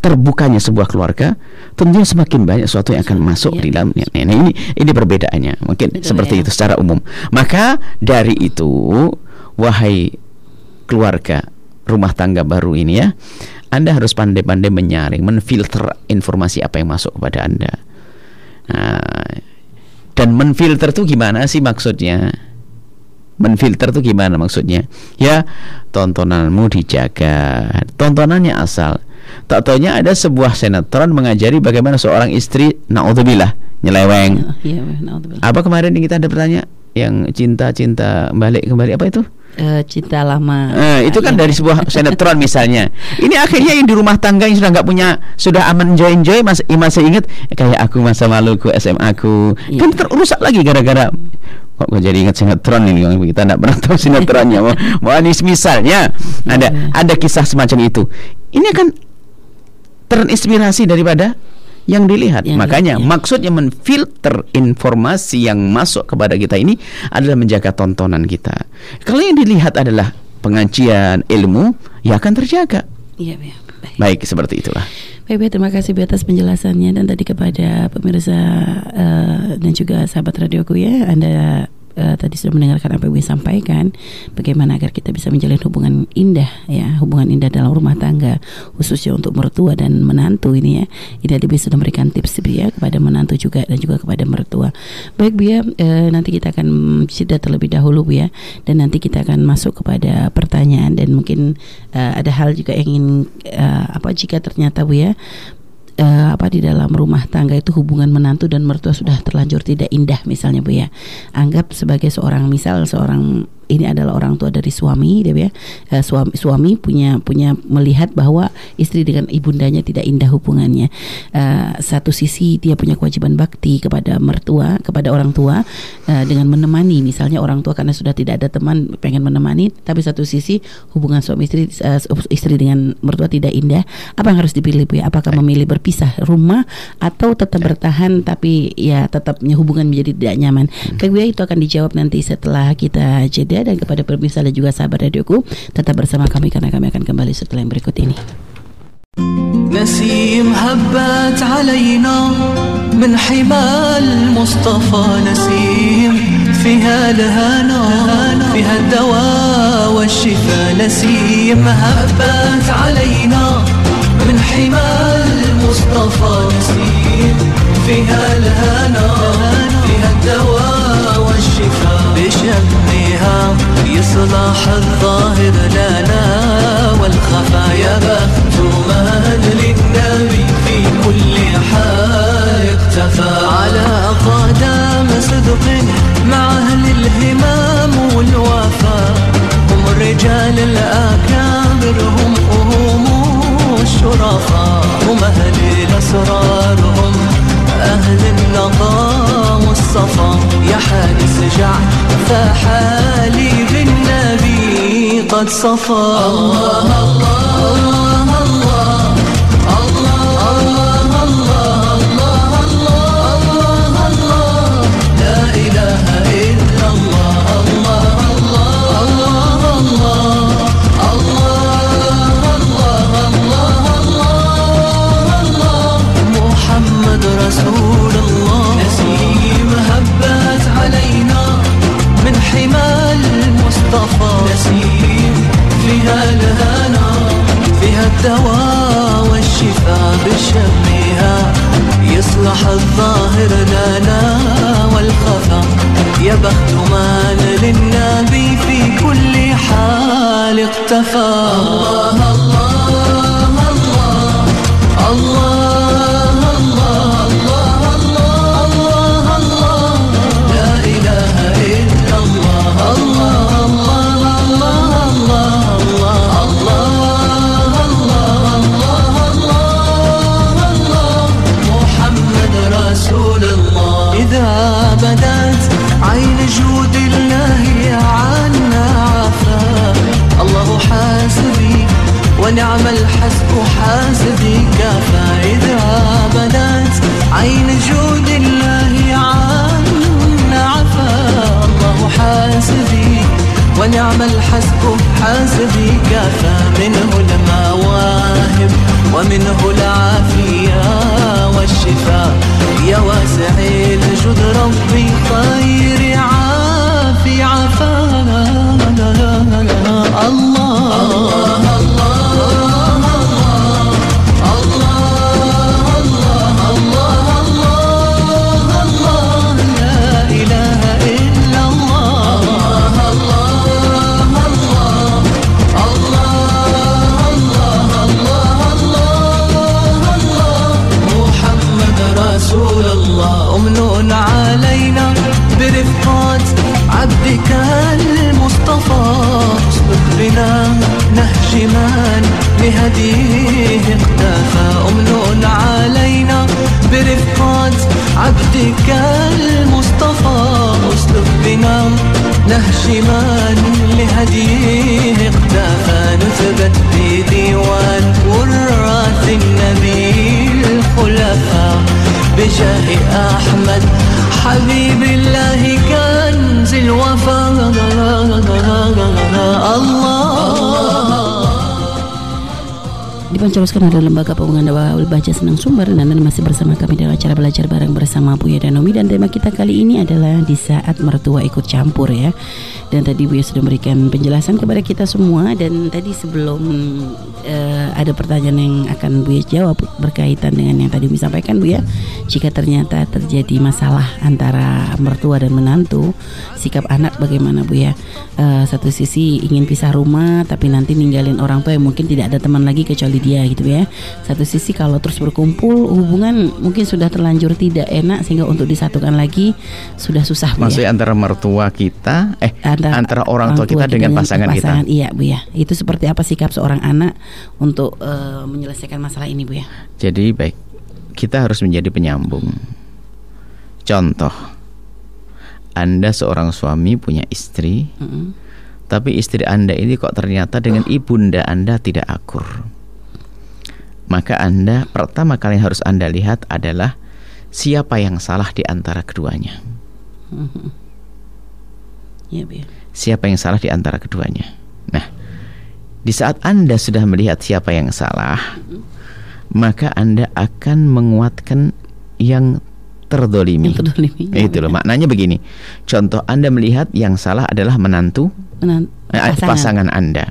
terbukanya sebuah keluarga, tentunya semakin banyak sesuatu yang akan masuk Iya. di dalamnya. Nah, ini ini perbedaannya. Mungkin Betul, seperti ya. itu secara umum. Maka dari itu, wahai keluarga rumah tangga baru ini ya, Anda harus pandai-pandai menyaring, menfilter informasi apa yang masuk kepada Anda. Nah, dan menfilter tuh gimana sih maksudnya? Menfilter tuh gimana maksudnya? Ya, tontonanmu dijaga. Tontonannya asal. Tak taunya ada sebuah sinetron mengajari bagaimana seorang istri naudzubillah nyeleweng. Bu. Naudzubillah. Apa kemarin yang kita ada bertanya yang cinta-cinta balik kembali apa itu? Eh, cinta lama. Eh, itu kan Iya. dari sebuah sinetron misalnya. Ini akhirnya yang di rumah tangga yang sudah nggak punya, sudah aman enjoy enjoy mas, masih ingat kayak aku masa laluku SMA aku Iya. kan terusak lagi gara-gara kok gue jadi ingat sinetron ini kita nggak pernah tahu sinetronnya ini misalnya ada Iya. ada kisah semacam itu ini akan terinspirasi daripada yang dilihat Yang makanya dilihat, ya. maksudnya menfilter informasi yang masuk kepada kita ini adalah menjaga tontonan kita kalau yang dilihat adalah pengajian ilmu ya akan terjaga Iya, Bu ya. Baik. baik seperti itulah Baik, terima kasih atas penjelasannya dan tadi kepada pemirsa eh, dan juga sahabat radioku ya, Anda eh, tadi sudah mendengarkan apa yang sampaikan, bagaimana agar kita bisa menjalin hubungan indah ya, hubungan indah dalam rumah tangga, khususnya untuk mertua dan menantu ini ya. Tadi Ibu sudah memberikan tips ya kepada menantu juga dan juga kepada mertua. Baik Bu ya, eh, nanti kita akan jeda terlebih dahulu ya, dan nanti kita akan masuk kepada pertanyaan dan mungkin eh, ada hal juga yang ingin eh, apa jika ternyata Bu ya eh, apa di dalam rumah tangga itu hubungan menantu dan mertua sudah terlanjur tidak indah misalnya Bu ya. Anggap sebagai seorang misal seorang ini adalah orang tua dari suami ya. Eh, suami suami punya punya melihat bahwa istri dengan ibundanya tidak indah hubungannya. Eh, satu sisi dia punya kewajiban bakti kepada mertua, kepada orang tua eh, dengan menemani misalnya orang tua karena sudah tidak ada teman pengen menemani tapi satu sisi hubungan suami istri eh, istri dengan mertua tidak indah. Apa yang harus dipilih Bu ya? Apakah memilih berpisah rumah atau tetap bertahan tapi ya tetapnya hubungan menjadi tidak nyaman. Baik Bu ya, itu akan dijawab nanti setelah kita jeda dan kepada pemirsa dan juga sahabat radioku tetap bersama kami karena kami akan kembali setelah yang berikut ini. نسيم هبت علينا من حمى المصطفى نسيم فيها الهنا فيها الدواء والشفاء نسيم هبت علينا من حمى المصطفى نسيم فيها الهنا فيها الدواء والشفاء بشمها يصلح الظاهر لنا والخفايا بخت من للنبي في كل حال اختفى على قدم صدق مع أهل الهمام والوفاء هم الرجال الأكابر هم هم الشرفاء هم أهل الأسرار هم أهل النقاء والصفا يا حارس جعل فحالي بالنبي قد صفى الله الله عبدك المصطفى اسلك بنا. نهج من لهديه اقتفى نثبت بديوان وراث النبي الخلفاء بجاه أحمد حبيب Dipancaroskan oleh Lembaga Pembangunan Dakwah Baca Senang Sumber dan Anda masih bersama kami dalam acara belajar bareng bersama Buya dan Nomi dan tema kita kali ini adalah di saat mertua ikut campur ya. Dan tadi Buya sudah memberikan penjelasan kepada kita semua dan tadi sebelum eh, ada pertanyaan yang akan Buya jawab berkaitan dengan yang tadi Buya sampaikan Buya, jika ternyata terjadi masalah antara mertua dan menantu, sikap anak bagaimana Buya? Eh, satu sisi ingin pisah rumah tapi nanti ninggalin orang tua yang mungkin tidak ada teman lagi kecuali dia gitu ya. Satu sisi kalau terus berkumpul hubungan mungkin sudah terlanjur tidak enak sehingga untuk disatukan lagi sudah susah Bu ya. Maksudnya antara mertua kita, eh Antara antara orang tua kita dengan pasangan kita. Iya Bu ya. Itu seperti apa sikap seorang anak untuk eh, menyelesaikan masalah ini Bu ya? Jadi baik, kita harus menjadi penyambung. Contoh, Anda seorang suami punya istri, Mm-mm. tapi istri Anda ini kok ternyata dengan ibunda Anda tidak akur. Maka Anda pertama kali yang harus Anda lihat adalah siapa yang salah di antara keduanya. Iya Bu ya. Siapa yang salah di antara keduanya. Nah, di saat Anda sudah melihat siapa yang salah, maka Anda akan menguatkan yang terdolimi. Yang terdolimi. Itu loh maknanya begini. Contoh Anda melihat yang salah adalah menantu Menan- eh, pasangan. Anda.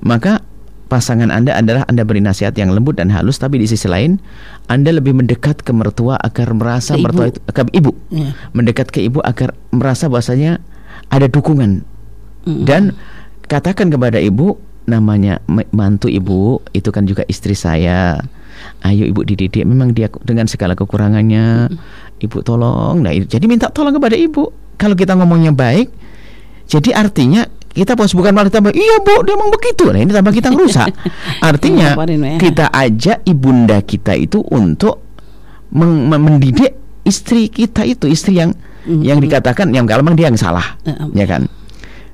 Maka pasangan Anda adalah Anda beri nasihat yang lembut dan halus tapi di sisi lain Anda lebih mendekat ke mertua agar merasa Ke ibu. mertua itu ke ibu. Iya. Mendekat ke ibu agar merasa bahwasanya ada dukungan Mm-mm. dan katakan kepada ibu namanya mantu ibu itu kan juga istri saya ayo ibu dididik memang dia dengan segala kekurangannya ibu tolong nah jadi minta tolong kepada ibu kalau kita ngomongnya baik jadi artinya kita bos bukan malah tambah iya bu dia emang begitu nah ini tambah kita ngerusak artinya Ngelaporin, ya. kita ajak ibunda kita itu untuk mendidik istri kita itu istri yang Mhm. yang dikatakan yang kalau memang dia yang salah eh. ya kan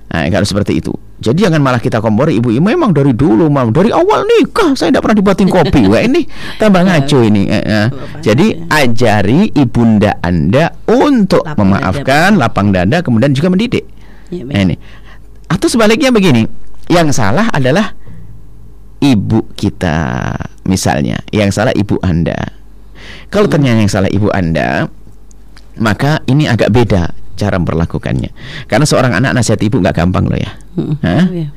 nah, kalau seperti itu jadi jangan malah kita kompor ibu ibu memang dari dulu mau dari awal nikah saya tidak pernah dibuatin kopi wah ini tambah ngaco ini Eh, eh. Bapak jadi ajari ibunda anda untuk Lapang memaafkan lapang dada kemudian juga mendidik Iya, ya. ini atau sebaliknya begini yang salah adalah ibu kita misalnya yang salah ibu anda kalau ternyata yang salah ibu anda maka ini agak beda cara memperlakukannya karena seorang anak nasihat ibu nggak gampang loh ya. Hah? Iya.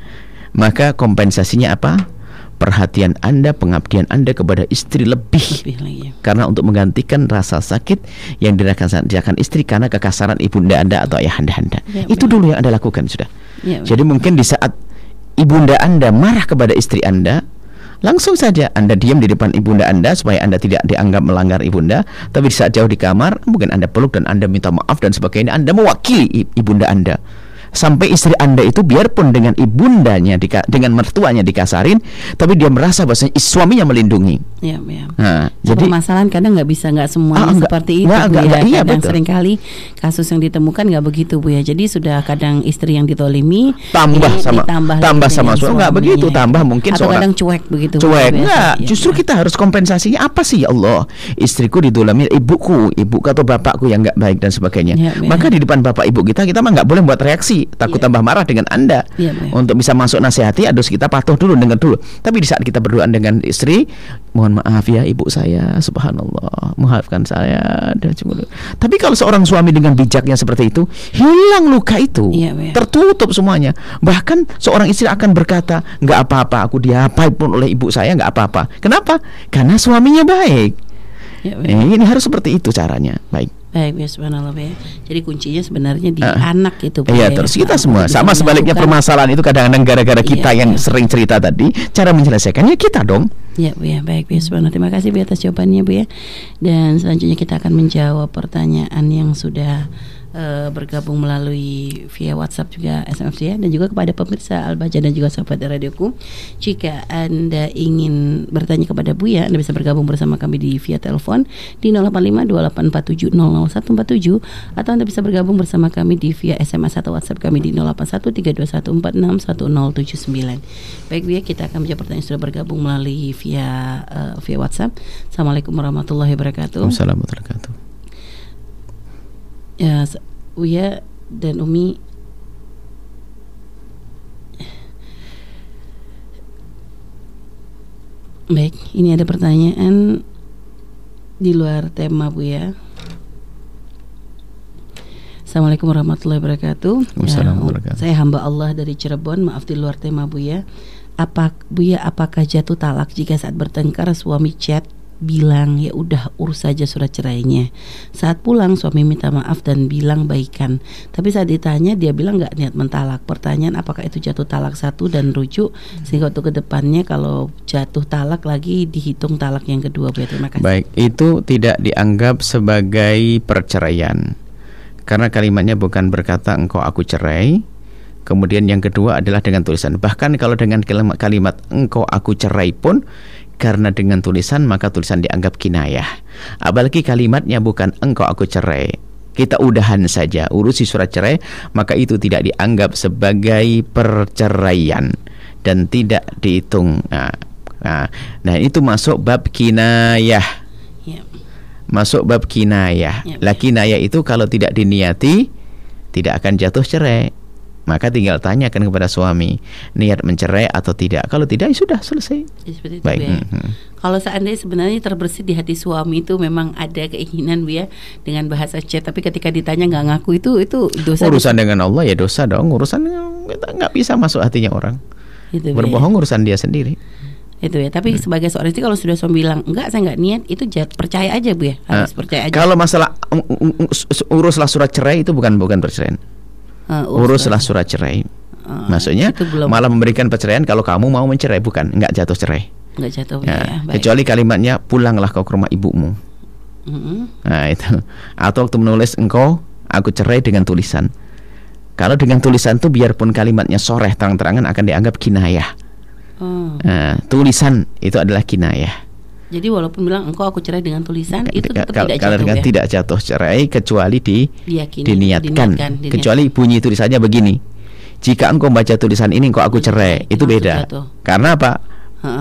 maka kompensasinya apa perhatian anda pengabdian anda kepada istri lebih Lebih lagi. ya. karena untuk menggantikan rasa sakit yang dirasakan istri karena kekasaran ibunda anda atau ayahanda anda Ya, itu dulu yang anda lakukan sudah Bu. jadi mungkin di saat ibunda anda marah kepada istri anda langsung saja anda diam di depan ibunda anda supaya anda tidak dianggap melanggar ibunda tapi di saat jauh di kamar mungkin anda peluk dan anda minta maaf dan sebagainya anda mewakili ibunda anda sampai istri anda itu biarpun dengan ibundanya dika, dengan mertuanya dikasarin tapi dia merasa bahwa suaminya melindungi Ya, ya. nah, Jadi jadi permasalahan kadang nggak bisa nggak semuanya Ah, enggak. seperti itu Enggak, Bu enggak, ya. enggak. Iya, kadang betul. sering kali kasus yang ditemukan nggak begitu Bu ya. Jadi sudah kadang istri yang ditolimi Tambah ini sama- ditambah tambah lagi sama dengan suami. Nggak begitu, tambah mungkin Atau seorang- kadang cuek begitu Bu, cuek biasa. enggak Ya, justru ya. kita harus kompensasinya apa sih ya Allah istriku didolami ibuku ibuku atau bapakku yang nggak baik dan sebagainya Ya, ya. maka di depan bapak ibu kita kita mah nggak boleh buat reaksi takut Ya. tambah marah dengan anda ya. untuk bisa masuk nasihati harus kita patuh dulu dengar dulu tapi di saat kita berdoa dengan istri mohon maaf ya ibu saya subhanallah maafkan saya dan cemburu. tapi kalau seorang suami dengan bijaknya seperti itu hilang luka itu ya. tertutup semuanya bahkan seorang istri akan berkata nggak apa-apa aku diapain pun oleh ibu saya nggak apa-apa kenapa karena suaminya baik ya. Eh, ini harus seperti itu caranya baik Baik, ya subhanallah ya. Jadi kuncinya sebenarnya di Ah. anak itu Bu, Iya ya. terus kita semua sama sebaliknya permasalahan itu kadang-kadang gara-gara Iya, kita yang iya. sering cerita tadi cara menyelesaikannya kita dong Ya Bu ya, baik Bu ya, subhanallah. Terima kasih Bu atas jawabannya Bu ya. Dan selanjutnya kita akan menjawab pertanyaan yang sudah eh, bergabung melalui via WhatsApp juga SMS ya dan juga kepada pemirsa Albaja dan juga sahabat radioku. Jika Anda ingin bertanya kepada Buya, Anda bisa bergabung bersama kami di via telepon di 085284700147 atau Anda bisa bergabung bersama kami di via SMS atau WhatsApp kami di 081321461079. Baik Buya, kita akan menjawab pertanyaan sudah bergabung melalui via eh, via WhatsApp. Assalamualaikum warahmatullahi wabarakatuh. Assalamualaikum warahmatullahi wabarakatuh. Ya, Uya dan Umi Baik, ini ada pertanyaan di luar tema Bu ya. Assalamualaikum warahmatullahi wabarakatuh. Waalaikumsalam Ya, saya hamba Allah dari Cirebon. Maaf di luar tema Bu ya. Apa Bu ya apakah jatuh talak jika saat bertengkar suami chat bilang ya udah urus saja surat cerainya. Saat pulang suami minta maaf dan bilang baikan. Tapi saat ditanya dia bilang nggak niat mentalak. Pertanyaan apakah itu jatuh talak satu dan rujuk sehingga untuk ke depannya kalau jatuh talak lagi dihitung talak yang kedua. Bu. Terima kasih. Baik, itu tidak dianggap sebagai perceraian. Karena kalimatnya bukan berkata engkau aku cerai. Kemudian yang kedua adalah dengan tulisan. Bahkan kalau dengan kalimat engkau aku cerai pun karena dengan tulisan maka tulisan dianggap kinayah. Apalagi kalimatnya bukan engkau aku cerai. Kita udahan saja urusi surat cerai maka itu tidak dianggap sebagai perceraian dan tidak dihitung. Nah, nah, nah itu masuk bab kinayah Ya. masuk bab kinayah. Ya. Lah kinayah itu kalau tidak diniati tidak akan jatuh cerai. Maka tinggal tanyakan kepada suami niat mencerai atau tidak. Kalau tidak ya sudah selesai. Ya, seperti itu Baik. Ya. mhm. Kalau seandainya sebenarnya terbersit di hati suami itu memang ada keinginan Bu ya dengan bahasa chat, tapi ketika ditanya nggak ngaku itu itu dosa. Urusan dengan Allah ya dosa dong. Urusan kita nggak bisa masuk hatinya orang. Itu, Bu, ya. Berbohong urusan dia sendiri. Itu ya. Tapi sebagai seorang istri kalau sudah suami bilang enggak saya nggak niat itu jat, percaya aja Bu ya. Harus Nah, percaya aja. Kalau masalah mm, mm, mm, uruslah surat cerai itu bukan bukan perceraian. Eh, Uruslah surat cerai. Eh, Maksudnya belum malah memberikan perceraian kalau kamu mau mencerai bukan nggak jatuh cerai. nggak jatuh Ya, ya. Baik. kecuali kalimatnya pulanglah kau ke rumah ibumu. Mm-mm. Nah itu Atau waktu menulis engkau Aku cerai dengan tulisan Kalau dengan tulisan itu biarpun kalimatnya soreh terang-terangan akan dianggap kinayah Oh. Nah, Tulisan itu adalah kinayah Jadi walaupun bilang engkau aku cerai dengan tulisan itu tetap Kal- tidak Kalau jatuh dengan ya. tidak jatuh cerai Kecuali di, Diyakini, diniatkan. diniatkan, diniatkan. Kecuali bunyi tulisannya begini Jika engkau baca tulisan ini engkau aku cerai Itu beda jatuh. Karena apa?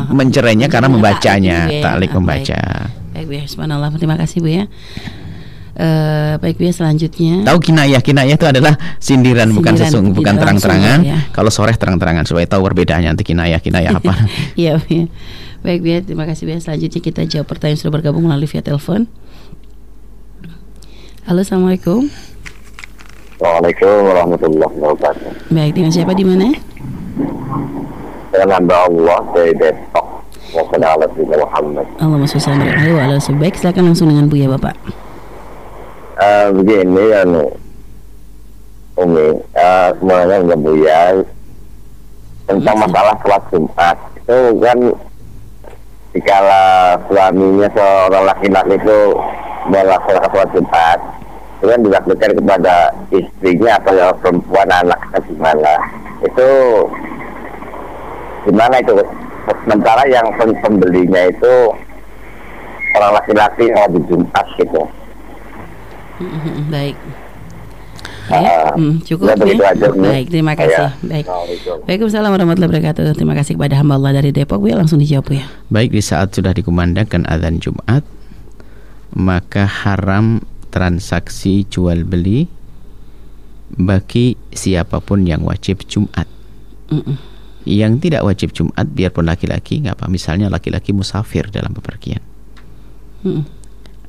Mencerainya karena membacanya taklik, ya. Taklik Ah, membaca Baik Bu ya, subhanallah. Terima kasih Bu ya. Eh, baik Bu ya selanjutnya. Tahu kinayah, kinayah itu adalah sindiran, bukan Sindiran, sesung, bukan terang-terangan. ya. Kalau soreh terang-terangan supaya tahu perbedaannya nanti kinayah, kinayah apa. Iya, Bu ya. Baik Bu ya, terima kasih Bu ya. Selanjutnya kita jawab pertanyaan sudah bergabung melalui via telepon. Halo, assalamualaikum. Assalamualaikum warahmatullahi wabarakatuh. Baik, dengan siapa di mana? Dengan hamba Allah dari Depok. Wassalamualaikum Muhammad. Allahumma sholli ala Muhammad Baik, silakan langsung dengan Bu ya, Bapak. Eh, begini kan Umi, eh, semuanya nggak buya tentang masalah sholat Jumat itu kan jikala suaminya seorang laki-laki itu melaksanakan sholat Jumat kan dilakukan kepada istrinya atau yang perempuan anaknya gimana? Itu gimana itu? Sementara yang pem- pembelinya itu orang laki-laki yang di Jumat gitu. Mm-mm, Baik. Ah, Ya, hmm, cukup ya, ya. aja, Bu. Baik, terima kasih. Ya. Baik. Waalaikumsalam warahmatullahi wabarakatuh. Terima kasih kepada hamba Allah dari Depok Bu ya langsung dijawab ya. Baik di saat sudah dikumandangkan azan Jumat maka haram transaksi jual beli bagi siapa pun yang wajib Jumat. Mm-mm. Yang tidak wajib Jumat biarpun laki-laki nggak apa misalnya laki-laki musafir dalam bepergian Mm-mm.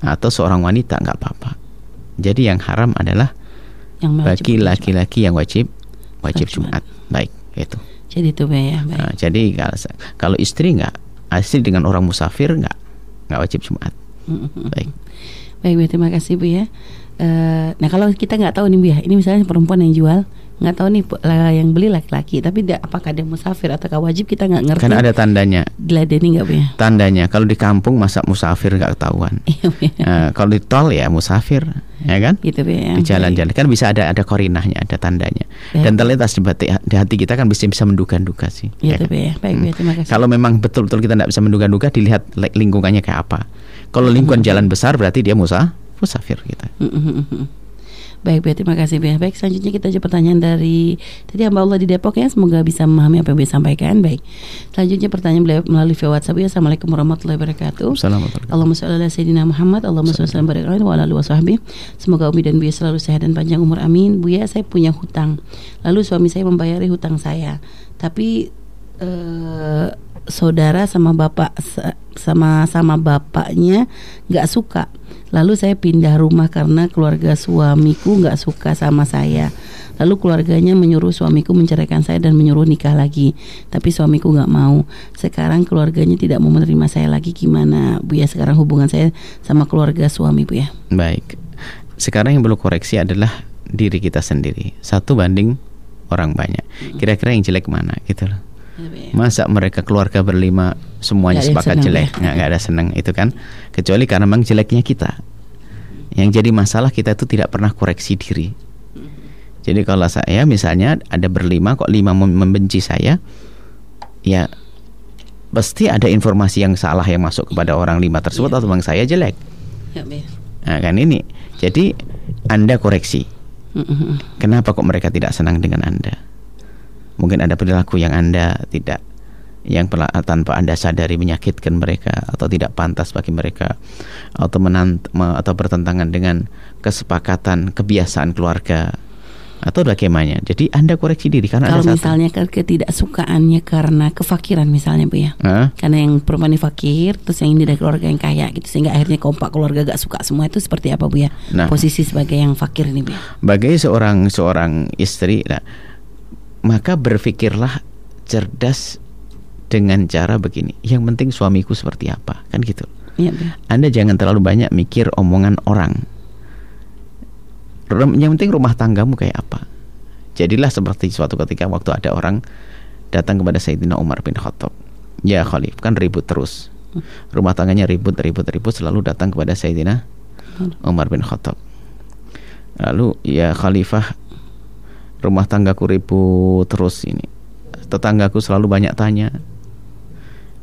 atau seorang wanita nggak apa-apa. Jadi yang haram adalah Yang wajib bagi laki-laki yang wajib wajib Jumat. Jumat. Baik, itu. Jadi itu ya. Baik. Nah, jadi kalau, kalau istri nggak istri dengan orang musafir nggak nggak wajib Jumat. Baik. Baik, terima kasih Bu ya. Eh, nah kalau kita nggak tahu nih Bu ya, ini misalnya perempuan yang jual, nggak tahu nih lah yang beli laki-laki, tapi dia, apakah dia musafir atau wajib kita nggak ngerti. Kan ada tandanya. Diladeni nggak Bu ya? Tandanya kalau di kampung masa musafir nggak ketahuan. Ya. Nah, kalau di tol ya musafir, ya kan? Gitu Bu ya. Di jalan-jalan kan bisa ada ada korinahnya, ada tandanya. Baik. Dan terlintas di hati, di hati kita kan bisa bisa menduga-duga sih. Iya ya kan? Ya. Baik ya, terima kasih. Kalau memang betul-betul kita tidak bisa menduga-duga, dilihat lingkungannya kayak apa. Kalau lingkungan jalan besar berarti dia musa, musafir kita. Mm-mm. Baik, baik, terima kasih ya. Baik, selanjutnya kita jawab pertanyaan dari tadi hamba Allah di Depok ya. Semoga bisa memahami apa yang beliau sampaikan. Baik. Selanjutnya pertanyaan beliau melalui via WhatsApp ya. Assalamualaikum warahmatullahi wabarakatuh. Assalamualaikum. Allahumma sholli ala sayyidina Muhammad Allahumma sholli wa sallim barik wa ala alihi wa sahbihi. Semoga Umi dan Buya selalu sehat dan panjang umur amin. Buya saya punya hutang. Lalu suami saya membayari hutang saya. Tapi eh, saudara sama bapak sa- sama sama bapaknya nggak suka. Lalu saya pindah rumah karena keluarga suamiku nggak suka sama saya. Lalu keluarganya menyuruh suamiku menceraikan saya dan menyuruh nikah lagi. Tapi suamiku nggak mau. Sekarang keluarganya tidak mau menerima saya lagi. Gimana Bu ya sekarang hubungan saya sama keluarga suami Bu ya? Baik. Sekarang yang perlu koreksi adalah diri kita sendiri. Satu banding orang banyak. Kira-kira yang jelek mana gitu loh. Masa mereka keluarga berlima semuanya yang sepakat jelek, ya. nggak ada senang itu kan? Kecuali karena memang jeleknya kita. Yang jadi masalah kita itu tidak pernah koreksi diri. Jadi kalau saya misalnya ada berlima kok lima mem- membenci saya, ya pasti ada informasi yang salah yang masuk kepada orang lima tersebut Iya. atau memang saya jelek. Ya, ya. Nah, kan ini. Jadi Anda koreksi. Kenapa kok mereka tidak senang dengan Anda? Mungkin ada perilaku yang Anda tidak yang tanpa Anda sadari menyakitkan mereka atau tidak pantas bagi mereka atau menant me- atau bertentangan dengan kesepakatan kebiasaan keluarga atau bagaimana. Jadi Anda koreksi diri karena Kalau ada satu. misalnya ke- ketidaksukaannya karena kefakiran misalnya Bu ya. Hah? Karena yang perempuan ini fakir, terus yang ini dari keluarga yang kaya gitu, sehingga akhirnya kompak keluarga gak suka semua itu seperti apa bu ya? Nah. Posisi sebagai yang fakir ini bu ya? Bagi seorang seorang istri, nah, maka berpikirlah cerdas dengan cara begini. Yang penting suamiku seperti apa, kan gitu. Ya. Anda jangan terlalu banyak mikir omongan orang. Yang penting rumah tanggamu kayak apa. Jadilah seperti suatu ketika waktu ada orang datang kepada Sayyidina Umar bin Khattab. Ya Khalif, kan ribut terus. Rumah tangganya ribut, ribut, ribut selalu datang kepada Sayyidina Umar bin Khattab. Lalu ya Khalifah rumah tanggaku ribut terus ini. Tetanggaku selalu banyak tanya.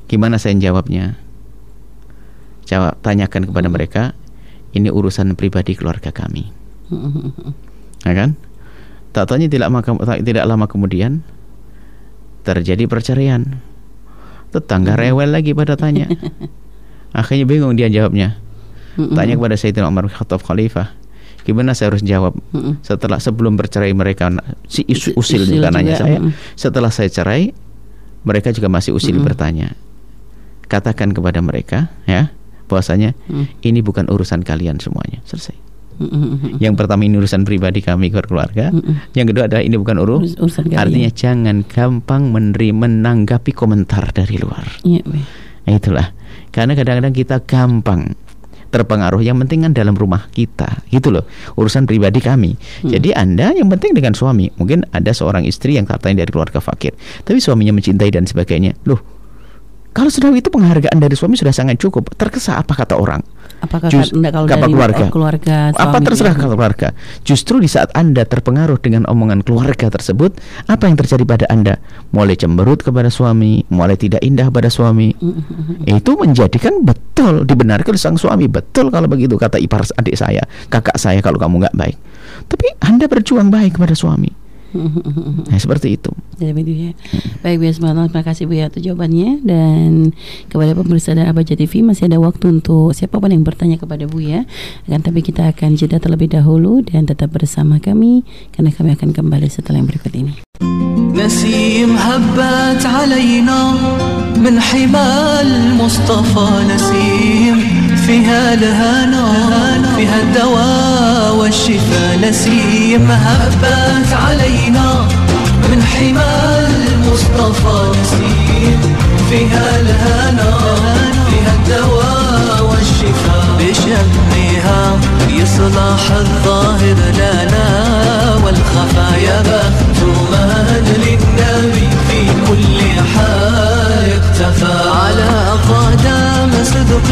Gimana saya jawabnya? Jawab tanyakan kepada mereka, ini urusan pribadi keluarga kami. Ya kan? Tak tanya tidak, maka, tak- tidak lama kemudian terjadi perceraian. Tetangga rewel lagi pada tanya. Akhirnya bingung dia jawabnya. Tanya kepada Sayyidina Umar bin Khattab Khalifah, gimana saya harus jawab? Mm-mm. Setelah sebelum bercerai mereka si Usil isu, usil juga juga, nanya saya. mm. Setelah saya cerai, mereka juga masih usil Mm-mm. bertanya. Katakan kepada mereka, ya, bahwasanya Mm. ini bukan urusan kalian semuanya. Selesai. Mm-mm. Yang pertama ini urusan pribadi kami keluarga. Mm-mm. Yang kedua adalah ini bukan Urus- urus. urusan kalian. Artinya jangan gampang menerima menanggapi komentar dari luar. Iya bu. ya. Nah, itulah. Karena kadang-kadang kita gampang terpengaruh. Yang penting kan dalam rumah kita. Gitu loh. Urusan pribadi kami. Jadi anda yang penting dengan suami. Mungkin ada seorang istri yang katanya dari keluarga fakir. Tapi suaminya mencintai dan sebagainya. Loh Kalau sudah itu penghargaan dari suami sudah sangat cukup. Terkesan apa kata orang? Apakah Jus- enggak kalau dari keluarga? eh, keluarga apa terserah kalau keluarga. Justru di saat Anda terpengaruh dengan omongan keluarga tersebut, apa yang terjadi pada Anda? Mulai cemberut kepada suami, mulai tidak indah pada suami. Itu menjadikan betul dibenarkan sang suami. Betul kalau begitu kata ipar adik saya, kakak saya kalau kamu nggak baik. Tapi Anda berjuang baik kepada suami. Nah, seperti itu. Jadi begitu ya. Baik Bu ya, semangat. Terima kasih Bu ya atas jawabannya dan kepada pemirsa dan Abaja TV masih ada waktu untuk siapapun yang bertanya kepada Bu ya. Akan tapi kita akan jeda terlebih dahulu dan tetap bersama kami karena kami akan kembali setelah yang berikut ini. نسيم هبت علينا من حمى المصطفى نسيم فيها الهنا فيها الدواء والشفاء. نسيم هبت علينا من حمى المصطفى. نسيم فيها الهنا فيها الدواء والشفاء. بشمها يصلح الظاهر لنا والخفايا. بخت من للنبي في كل حال اختفى على قدم صدق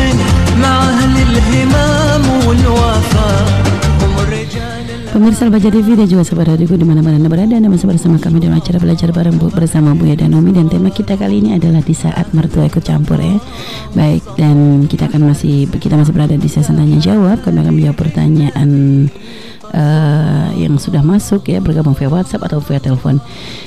مع أهل الهمام والوفاء هم الرجال Pemirsa Albaja TV dan juga sahabat radioku dimana-mana Anda berada Anda masih bersama kami dalam acara belajar bareng Bu- bersama Buya dan Umi Dan tema kita kali ini adalah di saat mertua ikut campur ya Baik dan kita akan masih kita masih berada di sesi tanya jawab Kami akan menjawab pertanyaan eh, yang sudah masuk ya bergabung via WhatsApp atau via telepon.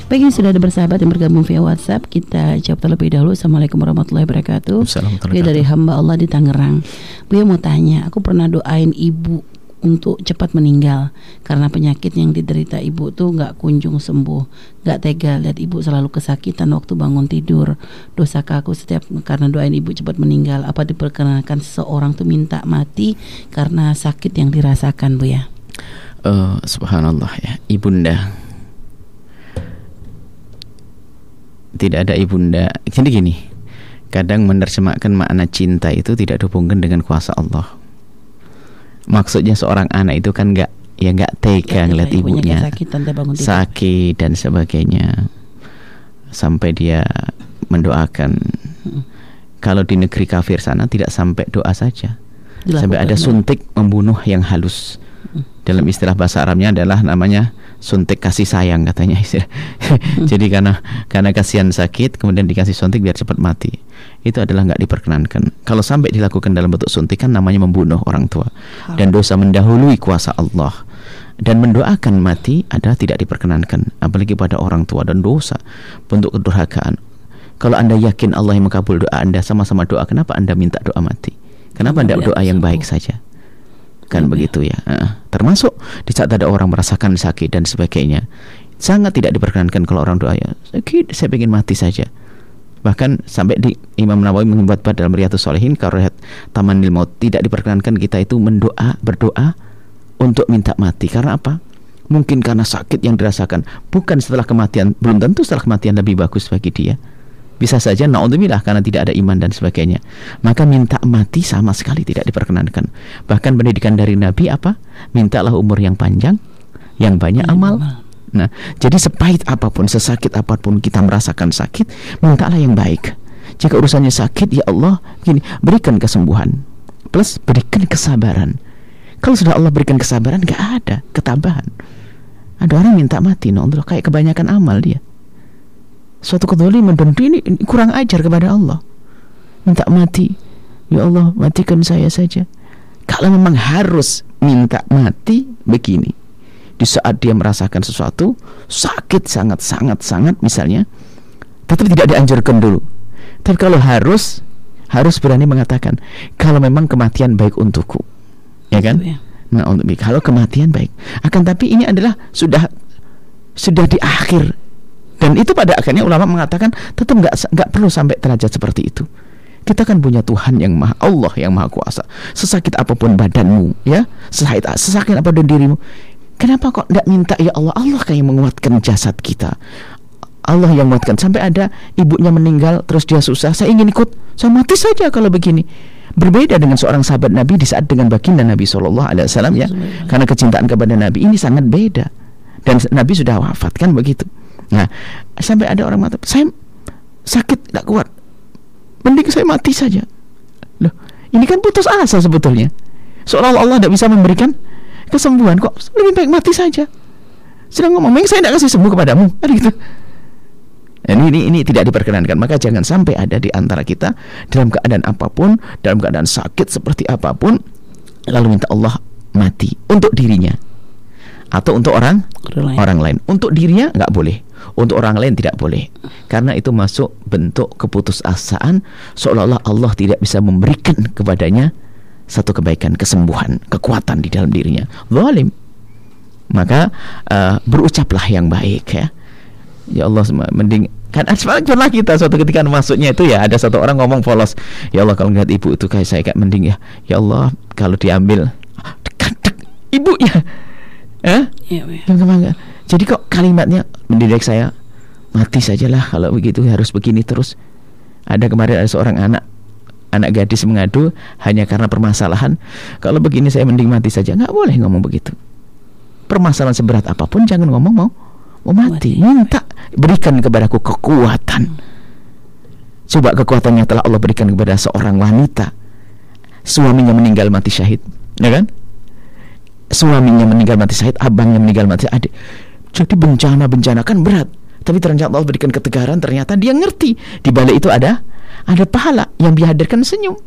Baik ini sudah ada bersahabat yang bergabung via WhatsApp kita jawab terlebih dahulu. Assalamualaikum warahmatullahi wabarakatuh. Assalamualaikum Buya dari hamba Allah di Tangerang. Buya mau tanya, aku pernah doain ibu untuk cepat meninggal karena penyakit yang diderita ibu tuh nggak kunjung sembuh nggak tega lihat ibu selalu kesakitan waktu bangun tidur dosa aku setiap karena doain ibu cepat meninggal apa diperkenankan seseorang tuh minta mati karena sakit yang dirasakan bu ya Eh, subhanallah ya, ibunda. Tidak ada ibunda. Jadi gini, kadang menerjemahkan makna cinta itu tidak dihubungkan dengan kuasa Allah. Maksudnya seorang anak itu kan nggak ya nggak tega ngeliat ibunya dia bangun tidur sakit dan sebagainya sampai dia mendoakan. Kalau di negeri kafir sana tidak sampai doa saja, sampai ada Dilakukan, suntik membunuh yang halus. Dalam istilah bahasa Arabnya adalah namanya suntik kasih sayang katanya istilah. Jadi karena karena kasihan sakit kemudian dikasih suntik biar cepat mati. Itu adalah nggak diperkenankan. Kalau sampai dilakukan dalam bentuk suntikan namanya membunuh orang tua dan dosa mendahului kuasa Allah. Dan mendoakan mati adalah tidak diperkenankan apalagi pada orang tua dan dosa bentuk kedurhakaan. Kalau Anda yakin Allah yang mengabul doa Anda sama-sama doa, kenapa Anda minta doa mati? Kenapa Anda Tidak doa yang baik saja? Kan begitu ya. Termasuk di saat ada orang merasakan sakit dan sebagainya. Sangat tidak diperkenankan kalau orang doa ya, sakit saya ingin mati saja. Bahkan sampai di Imam Nawawi membuat bab dalam Riyadhus Shalihin kalau lihat Tamanil Maut tidak diperkenankan kita itu mendoa berdoa untuk minta mati karena apa? Mungkin karena sakit yang dirasakan bukan setelah kematian belum tentu setelah kematian lebih bagus bagi dia. Bisa saja naudzubillah karena tidak ada iman dan sebagainya. Maka minta mati sama sekali tidak diperkenankan. Bahkan pendidikan dari Nabi apa? Mintalah umur yang panjang, yang banyak amal. Nah, jadi sepahit apa pun, sesakit apa pun kita merasakan sakit, mintalah yang baik. Jika urusannya sakit, ya Allah, gini, berikan kesembuhan. Plus berikan kesabaran. Kalau sudah Allah berikan kesabaran, gak ada ketabahan. Ada orang minta mati, no, kayak kebanyakan amal dia. Suatu kedoliman dan ini, ini kurang ajar kepada Allah. Minta mati, ya Allah, matikan saya saja. Kalau memang harus minta mati, begini di saat dia merasakan sesuatu sakit sangat sangat sangat misalnya tetap tidak dianjurkan dulu tapi kalau harus harus berani mengatakan kalau memang kematian baik untukku ya kan Gitu ya. nah untuk kalau kematian baik akan tapi ini adalah sudah sudah di akhir dan itu pada akhirnya ulama mengatakan tetap nggak nggak perlu sampai derajat seperti itu. Kita kan punya Tuhan yang maha Allah yang maha kuasa. Sesakit apa pun badanmu ya. Sesakit sesakit apa pun dirimu. Kenapa kok tidak minta ya Allah Allah kan yang menguatkan jasad kita. Allah yang menguatkan. Sampai ada ibunya meninggal terus dia susah saya ingin ikut. Saya mati saja kalau begini. Berbeda dengan seorang sahabat Nabi di saat dengan baginda Nabi Shallallahu Alaihi Wasallam ya. Karena kecintaan kepada Nabi ini sangat beda. Dan Nabi sudah wafat kan begitu nah sampai ada orang mengatakan saya sakit tidak kuat mending saya mati saja. Loh, ini kan putus asa sebetulnya. Seolah-olah Allah tidak bisa memberikan kesembuhan kok lebih baik mati saja. Sedang ngomong, saya tidak kasih sembuh kepadamu. Ada gitu. Ini, ini ini tidak diperkenankan. Maka jangan sampai ada di antara kita dalam keadaan apa pun, dalam keadaan sakit seperti apa pun, lalu minta Allah mati untuk dirinya atau untuk orang Orang lain. orang lain. Untuk dirinya nggak boleh, untuk orang lain tidak boleh, karena itu masuk bentuk keputusasaan seolah-olah Allah tidak bisa memberikan kepadanya satu kebaikan, kesembuhan, kekuatan di dalam dirinya. Zalim. Maka uh, berucaplah yang baik ya. Ya Allah mending kan pernah kita suatu ketika masuknya itu ya ada satu orang ngomong polos ya Allah kalau lihat ibu itu kayak saya kayak mending ya ya Allah kalau diambil dekat dek, ibunya eh Bu ya. Yang jadi kok kalimatnya mendidik saya mati sajalah kalau begitu harus begini terus. Ada kemarin ada seorang anak anak gadis mengadu hanya karena permasalahan kalau begini saya mending mati saja. Nggak boleh ngomong begitu. Permasalahan seberat apa pun jangan ngomong mau mau mati minta berikan kepadaku kekuatan. Coba kekuatannya telah Allah berikan kepada seorang wanita. Suaminya meninggal mati syahid ya kan? Suaminya meninggal mati syahid abangnya meninggal mati adik jadi bencana-bencana kan berat. Tapi ternyata Allah berikan ketegaran ternyata dia ngerti. Di balik itu ada ada pahala yang dihadirkan senyum.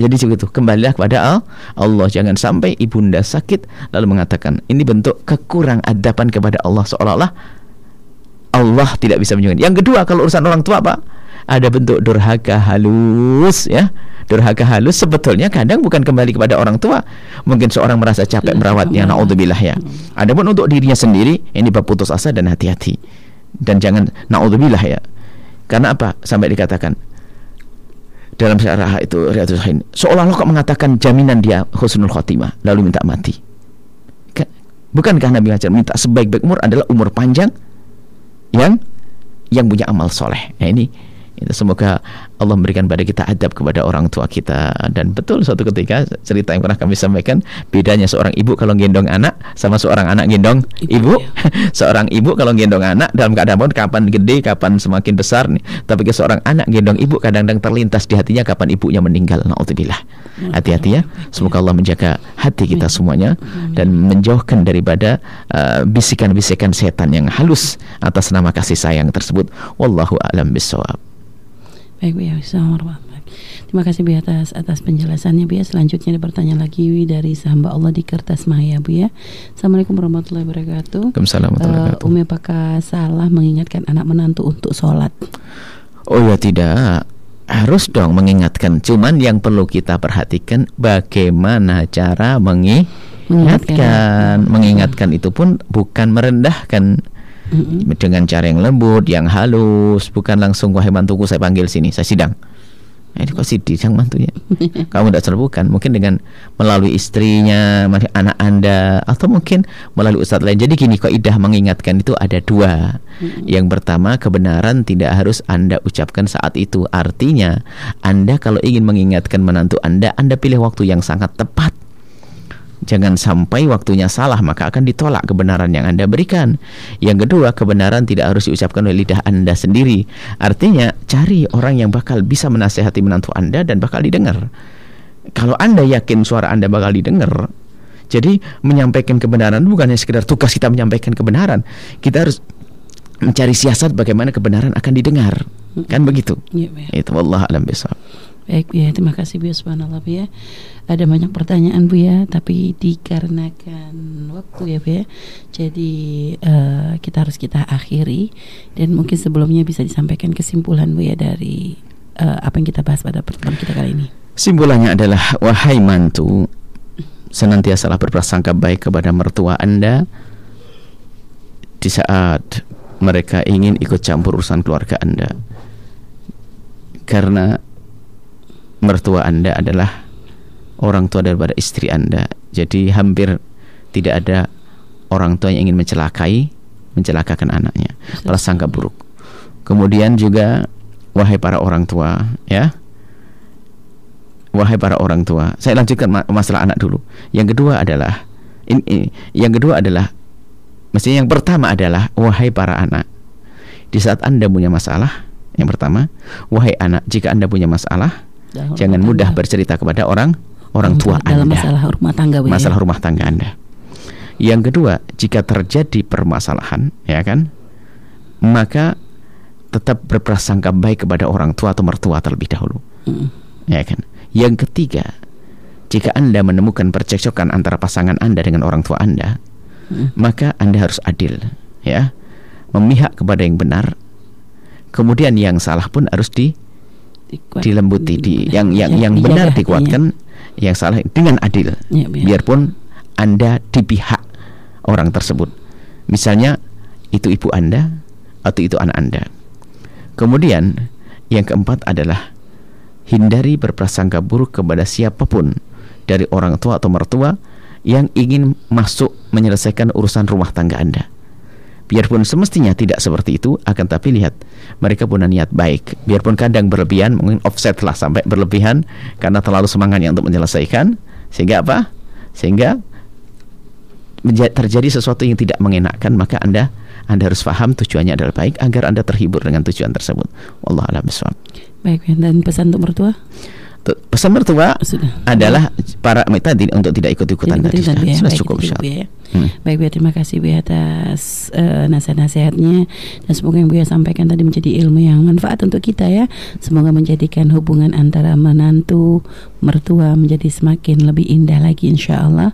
Jadi begitu kembalilah kepada Al- Allah. Jangan sampai ibunda sakit lalu mengatakan ini bentuk kekurang adaban kepada Allah. Seolah-olah Allah tidak bisa menyembuhkan. Yang kedua kalau urusan orang tua Pak, ada bentuk durhaka halus ya. Durhaka halus sebetulnya kadang bukan kembali kepada orang tua. Mungkin seorang merasa capek merawatnya, naudzubillah ya. Adapun untuk dirinya sendiri ini bab putus asa dan hati-hati. Dan jangan naudzubillah ya. Karena apa? Sampai dikatakan dalam syarah itu Riyadhus seolah-olah kok mengatakan jaminan dia husnul khotimah lalu minta mati. Ka- Bukankah Nabi ngajar minta sebaik-baik umur adalah umur panjang yang yang punya amal soleh. Nah ini semoga Allah memberikan pada kita adab kepada orang tua kita. Dan betul suatu ketika cerita yang pernah kami sampaikan bedanya seorang ibu kalau gendong anak sama seorang anak gendong ibu, Ibu, seorang ibu kalau gendong anak dalam keadaan pun kapan gede kapan semakin besar nih. Tapi ke seorang anak gendong ibu kadang-kadang terlintas di hatinya kapan ibunya meninggal. Naudzubillah. Hati-hati ya. Semoga Allah menjaga hati kita semuanya dan menjauhkan daripada uh, bisikan-bisikan setan yang halus atas nama kasih sayang tersebut. Wallahu a'lam bissawab Baik Bu ya, Assalamualaikum. Terima kasih Bu atas atas penjelasannya Bu ya. Selanjutnya ada pertanyaan lagi dari hamba Allah di Kertas Maya Bu ya. Assalamualaikum warahmatullahi wabarakatuh. Waalaikumsalam warahmatullahi Eh, wabarakatuh. Umi apakah salah mengingatkan anak menantu untuk sholat? Oh ya tidak harus dong mengingatkan cuman yang perlu kita perhatikan bagaimana cara mengingatkan mengingatkan itu pun bukan merendahkan Mm-mm. dengan cara yang lembut, yang halus, bukan langsung wahai mantuku saya panggil sini, saya sidang. Nah, ini kok sidang mantunya? Kamu tidak bukan, mungkin dengan melalui istrinya, anak anda, atau mungkin melalui ustadz lain. Jadi gini, kok idah mengingatkan itu ada dua. Yang pertama kebenaran tidak harus anda ucapkan saat itu. Artinya, anda kalau ingin mengingatkan menantu anda, anda pilih waktu yang sangat tepat. Jangan sampai waktunya salah maka akan ditolak kebenaran yang Anda berikan. Yang kedua, kebenaran tidak harus diucapkan oleh lidah Anda sendiri. Artinya, cari orang yang bakal bisa menasehati menantu Anda dan bakal didengar. Kalau Anda yakin suara Anda bakal didengar, jadi menyampaikan kebenaran bukan hanya sekedar tugas kita menyampaikan kebenaran. Kita harus mencari siasat bagaimana kebenaran akan didengar. Kan begitu? Ya. Itu wallah alam bisawab. Baik ya, terima kasih Bu ya, subhanallah Bu ya. Ada banyak pertanyaan Bu ya, tapi dikarenakan waktu ya Bu ya. Jadi eh, kita harus kita akhiri dan mungkin sebelumnya bisa disampaikan kesimpulan Bu ya dari eh, apa yang kita bahas pada pertemuan kita kali ini. Simbolannya adalah wahai mantu, senantiasalah berprasangka baik kepada mertua Anda di saat mereka ingin ikut campur urusan keluarga Anda. Karena mertua Anda adalah orang tua daripada istri Anda. Jadi hampir tidak ada orang tua yang ingin mencelakai, mencelakakan anaknya. Prasangka buruk. Kemudian juga wahai para orang tua, ya. Wahai para orang tua, saya lanjutkan ma- masalah anak dulu. Yang kedua adalah ini, ini- yang kedua adalah mestinya yang pertama adalah wahai para anak. Di saat Anda punya masalah, Yang pertama, wahai anak, jika Anda punya masalah, Dalam jangan mudah bercerita kepada orang orang tua dalam Anda. masalah rumah tangga ya. masalah rumah tangga Anda. Yang kedua, jika terjadi permasalahan, ya kan, maka tetap berprasangka baik kepada orang tua atau mertua terlebih dahulu, Mm. ya kan. Yang ketiga, jika Anda menemukan percekcokan antara pasangan Anda dengan orang tua Anda, Mm. maka Anda harus adil, ya, memihak kepada yang benar. Kemudian yang salah pun harus di Dikuat- dilembuti, di yang yang Ya, yang dijaga benar hatinya. dikuatkan, yang salah dengan adil. Ya, biar. Biarpun Anda di pihak orang tersebut. Misalnya itu ibu Anda atau itu anak Anda. Kemudian yang keempat adalah hindari berprasangka buruk kepada siapa pun dari orang tua atau mertua yang ingin masuk menyelesaikan urusan rumah tangga Anda. Biarpun semestinya tidak seperti itu, akan tapi lihat mereka punya niat baik. Biarpun kadang berlebihan, mungkin offset lah sampai berlebihan karena terlalu semangatnya untuk menyelesaikan, sehingga apa? Sehingga terjadi sesuatu yang tidak mengenakkan, maka anda anda harus paham tujuannya adalah baik agar anda terhibur dengan tujuan tersebut. Wallah a'lam. Baik, dan pesan untuk mertua Tu- Pesan mertua sudah. adalah para tadi untuk tidak ikut-ikutan tadi sudah, ya. sudah Baik, cukup insya ya. Hmm. Baik Bu, terima kasih Bu atas eh, nasihat-nasihatnya dan semoga yang Bu sampaikan tadi menjadi ilmu yang manfaat untuk kita ya. Semoga menjadikan hubungan antara menantu mertua menjadi semakin lebih indah lagi insya Allah.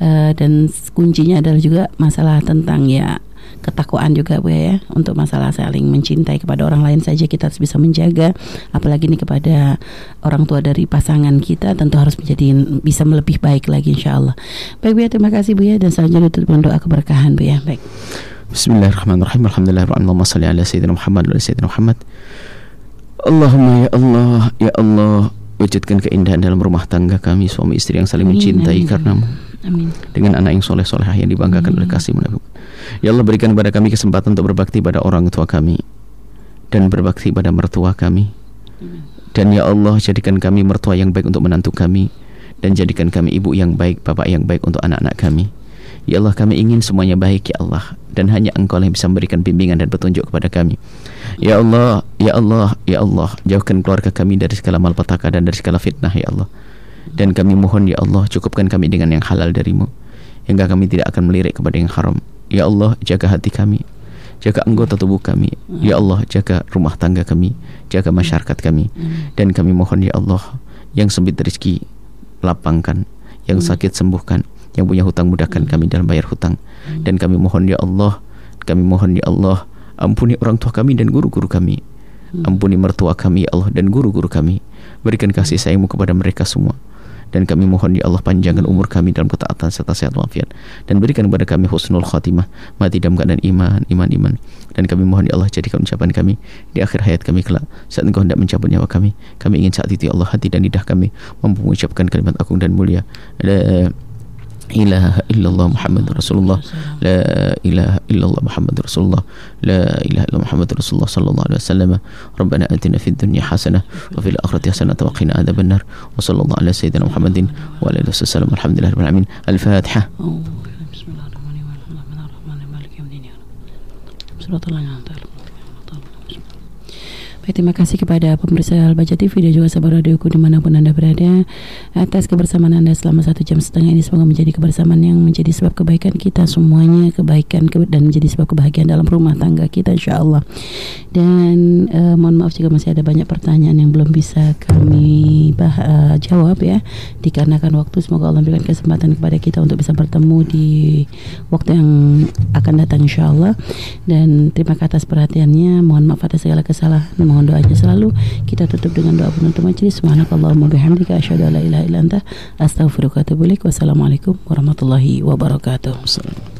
Eh, dan kuncinya adalah juga masalah tentang ya ketakwaan juga Bu ya untuk masalah saling mencintai kepada orang lain saja kita harus bisa menjaga. Apalagi ini kepada orang tua dari pasangan kita tentu harus menjadi bisa lebih baik lagi insya Allah baik Bu ya terima kasih Bu ya. Dan selanjutnya tutup doa keberkahan Bu ya. Baik. Bismillahirrahmanirrahim. Alhamdulillah Allahumma salli ala sayyidina Muhammad wa sayyidina Muhammad. Allahumma ya Allah, ya Allah, wujudkan keindahan dalam rumah tangga kami suami istri yang saling mencintai amin, karenamu amin dengan anak yang soleh solehah yang dibanggakan oleh kasih. Ya Allah berikan kepada kami kesempatan untuk berbakti pada orang tua kami dan berbakti pada mertua kami. Dan ya Allah jadikan kami mertua yang baik untuk menantu kami dan jadikan kami ibu yang baik, bapak yang baik untuk anak-anak kami. Ya Allah kami ingin semuanya baik ya Allah dan hanya Engkau yang bisa memberikan bimbingan dan petunjuk kepada kami. Ya Allah, ya Allah, ya Allah, jauhkan keluarga kami dari segala malapetaka dan dari segala fitnah ya Allah. Dan kami mohon ya Allah cukupkan kami dengan yang halal darimu hingga kami tidak akan melirik kepada yang haram. Ya Allah jaga hati kami, jaga anggota tubuh kami. Ya Allah jaga rumah tangga kami, jaga masyarakat kami. Dan kami mohon ya Allah yang sempit rezeki lapangkan, yang sakit sembuhkan, yang punya hutang mudahkan kami dalam bayar hutang. Dan kami mohon ya Allah, kami mohon ya Allah ampuni orang tua kami dan guru-guru kami. Ampuni mertua kami ya Allah dan guru-guru kami. Berikan kasih sayangmu kepada mereka semua. Dan kami mohon ya Allah panjangkan umur kami dalam ketaatan serta sehat walafiat. Dan berikan kepada kami husnul khatimah mati dalam keadaan iman iman iman dan kami mohon ya Allah jadikan ucapan kami di akhir hayat kami kelak. Saat engkau hendak mencabut nyawa kami kami ingin saat itu ya Allah hati dan lidah kami mampu mengucapkan kalimat agung dan mulia. La ilaha illallah Muhammad Rasulullah la ilaha illallah Muhammad Rasulullah la ilaha illallah Muhammad Rasulullah sallallahu alaihi wasallam Rabbana atina fid dunya hasanah wa fil akhirati hasanah wa qina adzabannar wa sallallahu ala sayyidina Muhammadin wa ala alihi wasallam alhamdulillahi rabbil alamin al-fatihah Oh, Bismillahirrahmanirrahim. Bismillahirrahmanirrahim. Maliki yaumiddin. Suratul An'am. Terima kasih kepada pemirsa Albaca TV dan juga sahabat radioku di mana pun Anda berada. Atas kebersamaan Anda selama satu jam setengah ini semoga menjadi kebersamaan yang menjadi sebab kebaikan kita semuanya kebaikan ke- dan menjadi sebab kebahagiaan dalam rumah tangga kita insya Allah dan eh, mohon maaf jika masih ada banyak pertanyaan yang belum bisa kami bah- eh, jawab ya. Dikarenakan waktu semoga Allah memberikan kesempatan kepada kita untuk bisa bertemu di waktu yang akan datang insya Allah dan terima kasih atas perhatiannya. Mohon maaf atas segala kesalahan mohon doanya selalu. Kita tutup dengan doa penutup majelis subhanakallahumma bihamdika asyhadu an la ilaha illa anta astaghfiruka wa atubu wassalamualaikum warahmatullahi wabarakatuh.